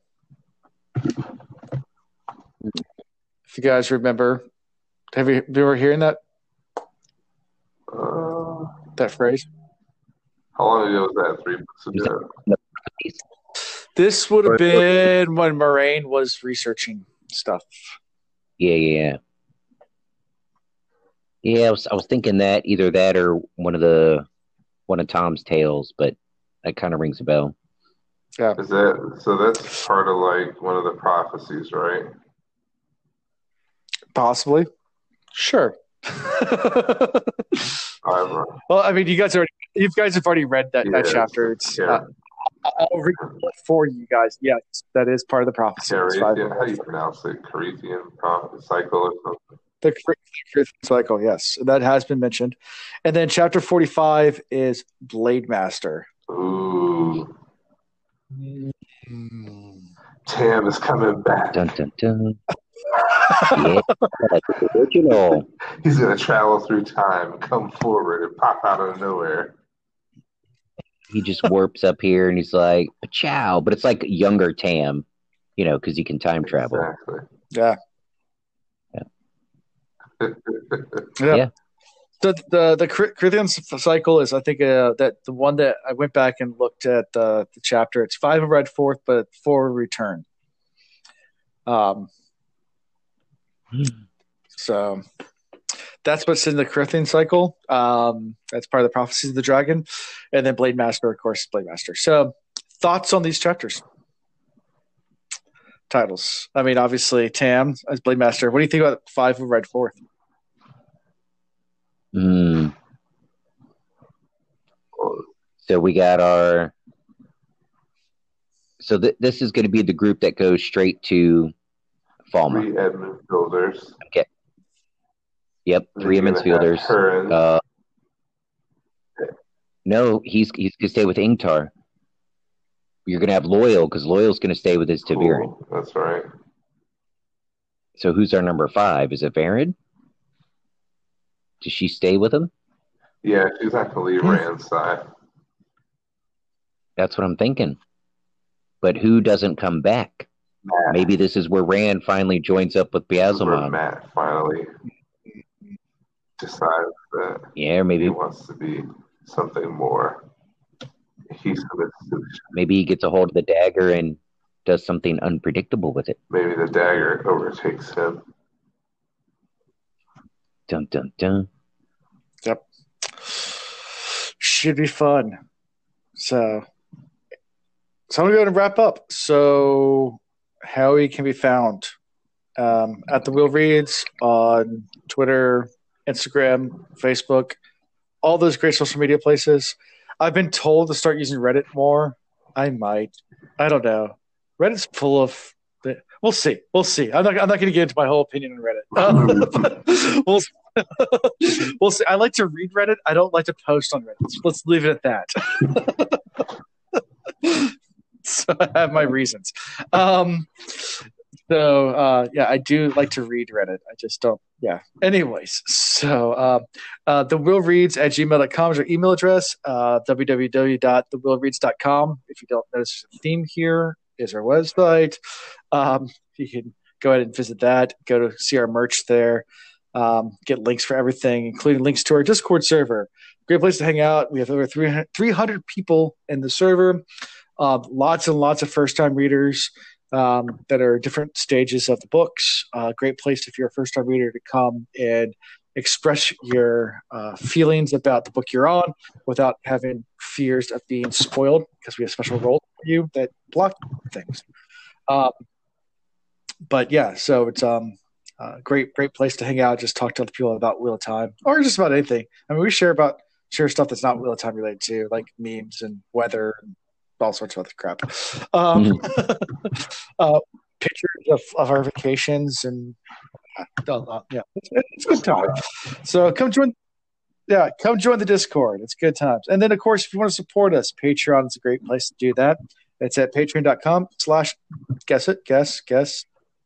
If you guys remember, have you, have you ever hearing that Uh, that phrase? How long ago was that? Three books ago. This would have been when Moiraine was researching stuff. Yeah, yeah, yeah. Yeah, I was I was thinking that either that or one of the one of Tom's tales, but that kind of rings a bell. Yeah. Is that so? That's part of like one of the prophecies, right? Possibly. Sure. (laughs) I'm, well, I mean, you guys already, you guys have already read that, that chapter. It's, yeah. uh, I'll read it for you guys. Yes, that is part of the prophecy. It's Karaethon, how do you pronounce it? Karaethon cycle or something? the Cri- cycle. Yes, that has been mentioned. And then chapter forty-five is Blade Master. Ooh, Mm. Tam is coming back. Dun dun dun. yeah, like the original. (laughs) He's gonna travel through time, come forward, and pop out of nowhere. He just warps up here and he's like, "Chow!" But it's like younger Tam, you know, because he can time travel. Exactly. Yeah. Yeah. Yeah. Yeah. The the the Cri- Karaethon cycle is I think uh, that the one that I went back and looked at the, the chapter. It's five of red forth, but four return. Um. So that's what's in the Karaethon cycle. Um, that's part of the prophecies of the dragon, and then Blade Master, of course, Blade Master. So thoughts on these chapters? Titles. I mean, obviously Tam as Blade Master. What do you think about five of red forth? Mm. So we got our. So th- this is going to be the group that goes straight to Falme. Three Edmund Builders. Yep, three Emond's Fielders. Uh, no, he's he's going to stay with Ingtar. You're going to have Loial because Loial's going to stay with his ta'veren. That's right. So who's our number five? Is it Verin? Does she stay with him? Yeah, she's not gonna leave Hmm. Rand's side. That's what I'm thinking. But who doesn't come back? Mat. Maybe this is where Rand finally joins up with is. Mat finally decides that Yeah, maybe he wants to be something more. He's gonna maybe he gets a hold of the dagger and does something unpredictable with it. maybe the dagger overtakes him. Dun dun dun. Yep. Should be fun. So, so I'm going to wrap up. So, Howie can be found um, at the Wheel Reads on Twitter, Instagram, Facebook, all those great social media places. I've been told to start using Reddit more. I might. I don't know. Reddit's full of. The, we'll see. We'll see. I'm not. I'm not going to get into my whole opinion on Reddit. (laughs) (laughs) we'll (laughs) we'll see. I like to read Reddit. I don't like to post on Reddit. Let's leave it at that. (laughs) so I have my reasons. Um, so uh, yeah, I do like to read Reddit. I just don't. Yeah. Anyways, so uh, uh, the will reads at gmail.com is our email address. Uh, www.thewillreads.com. If you don't notice the theme here is our website. Um, you can go ahead and visit that. Go to see our merch there. Um, get links for everything, including links to our Discord server. Great place to hang out. We have over 300, 300 people in the server. Uh, lots and lots of first time readers um, that are different stages of the books. Uh, great place if you're a first time reader to come and express your uh, feelings about the book you're on without having fears of being spoiled because we have special roles for you that block things. Um, but yeah, so it's um, uh, great, great place to hang out. Just talk to other people about Wheel of Time or just about anything. I mean, we share about share stuff that's not Wheel of Time related to, like memes and weather and all sorts of other crap. Um, (laughs) uh, pictures of, of our vacations and uh, uh, yeah, it's, it's a good time. So come join. Yeah, come join the Discord. It's good times. And then, of course, if you want to support us, Patreon is a great place to do that. It's at patreon.com slash guess it, guess, guess.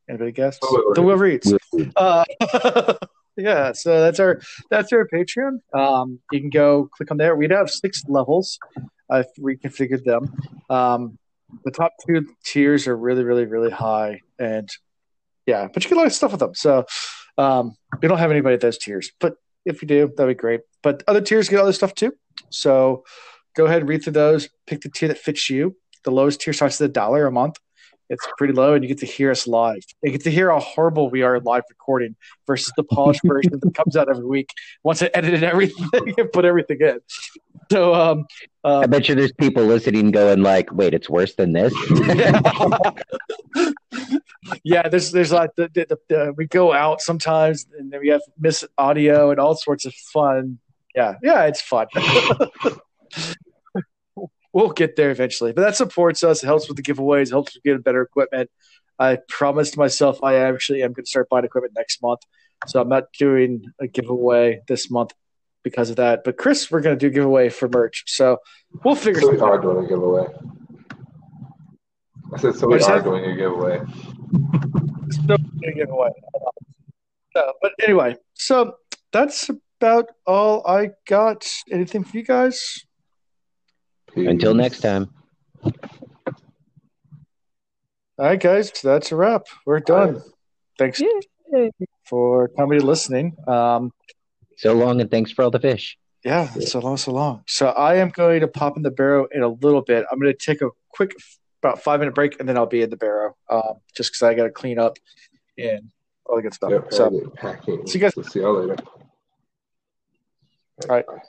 Anybody guess? Will The Will Reads. Uh, (laughs) yeah, so that's our that's our Patreon. Um, you can go click on there. We have six levels. I've reconfigured them. Um, the top two tiers are really, really, really high, and yeah, but you get a lot of stuff with them. So um, we don't have anybody at those tiers, but if you do, that'd be great. But other tiers get other stuff too. So go ahead and read through those. Pick the tier that fits you. The lowest tier starts at a dollar a month. It's pretty low, and you get to hear us live. You get to hear how horrible we are live recording versus the polished version that comes out every week once I edited everything (laughs) and put everything in. So, um, I bet you there's people listening going like, "Wait, it's worse than this." (laughs) yeah, there's there's like the, the, the, we go out sometimes and then we have miss audio and all sorts of fun. Yeah, yeah, it's fun. (laughs) we'll get there eventually, but that supports us. It helps with the giveaways. Helps with getting better equipment. I promised myself I actually am going to start buying equipment next month, so I'm not doing a giveaway this month because of that. But Chris, we're going to do a giveaway for merch, so we'll figure. So we are doing a giveaway. I said, so we are doing a giveaway. Still a giveaway. No, but anyway, so that's about all I got. Anything for you guys? Peace. Until next time. All right, guys, that's a wrap. We're done. Right. Thanks Yay. for coming and listening. Um, so long, and thanks for all the fish. Yeah, so long, so long. So I am going to pop in the barrow in a little bit. I'm going to take a quick, about five minute break, and then I'll be in the barrow, um, just because I got to clean up and all the good stuff. Yep, so, see you guys. See you later. All right. Bye.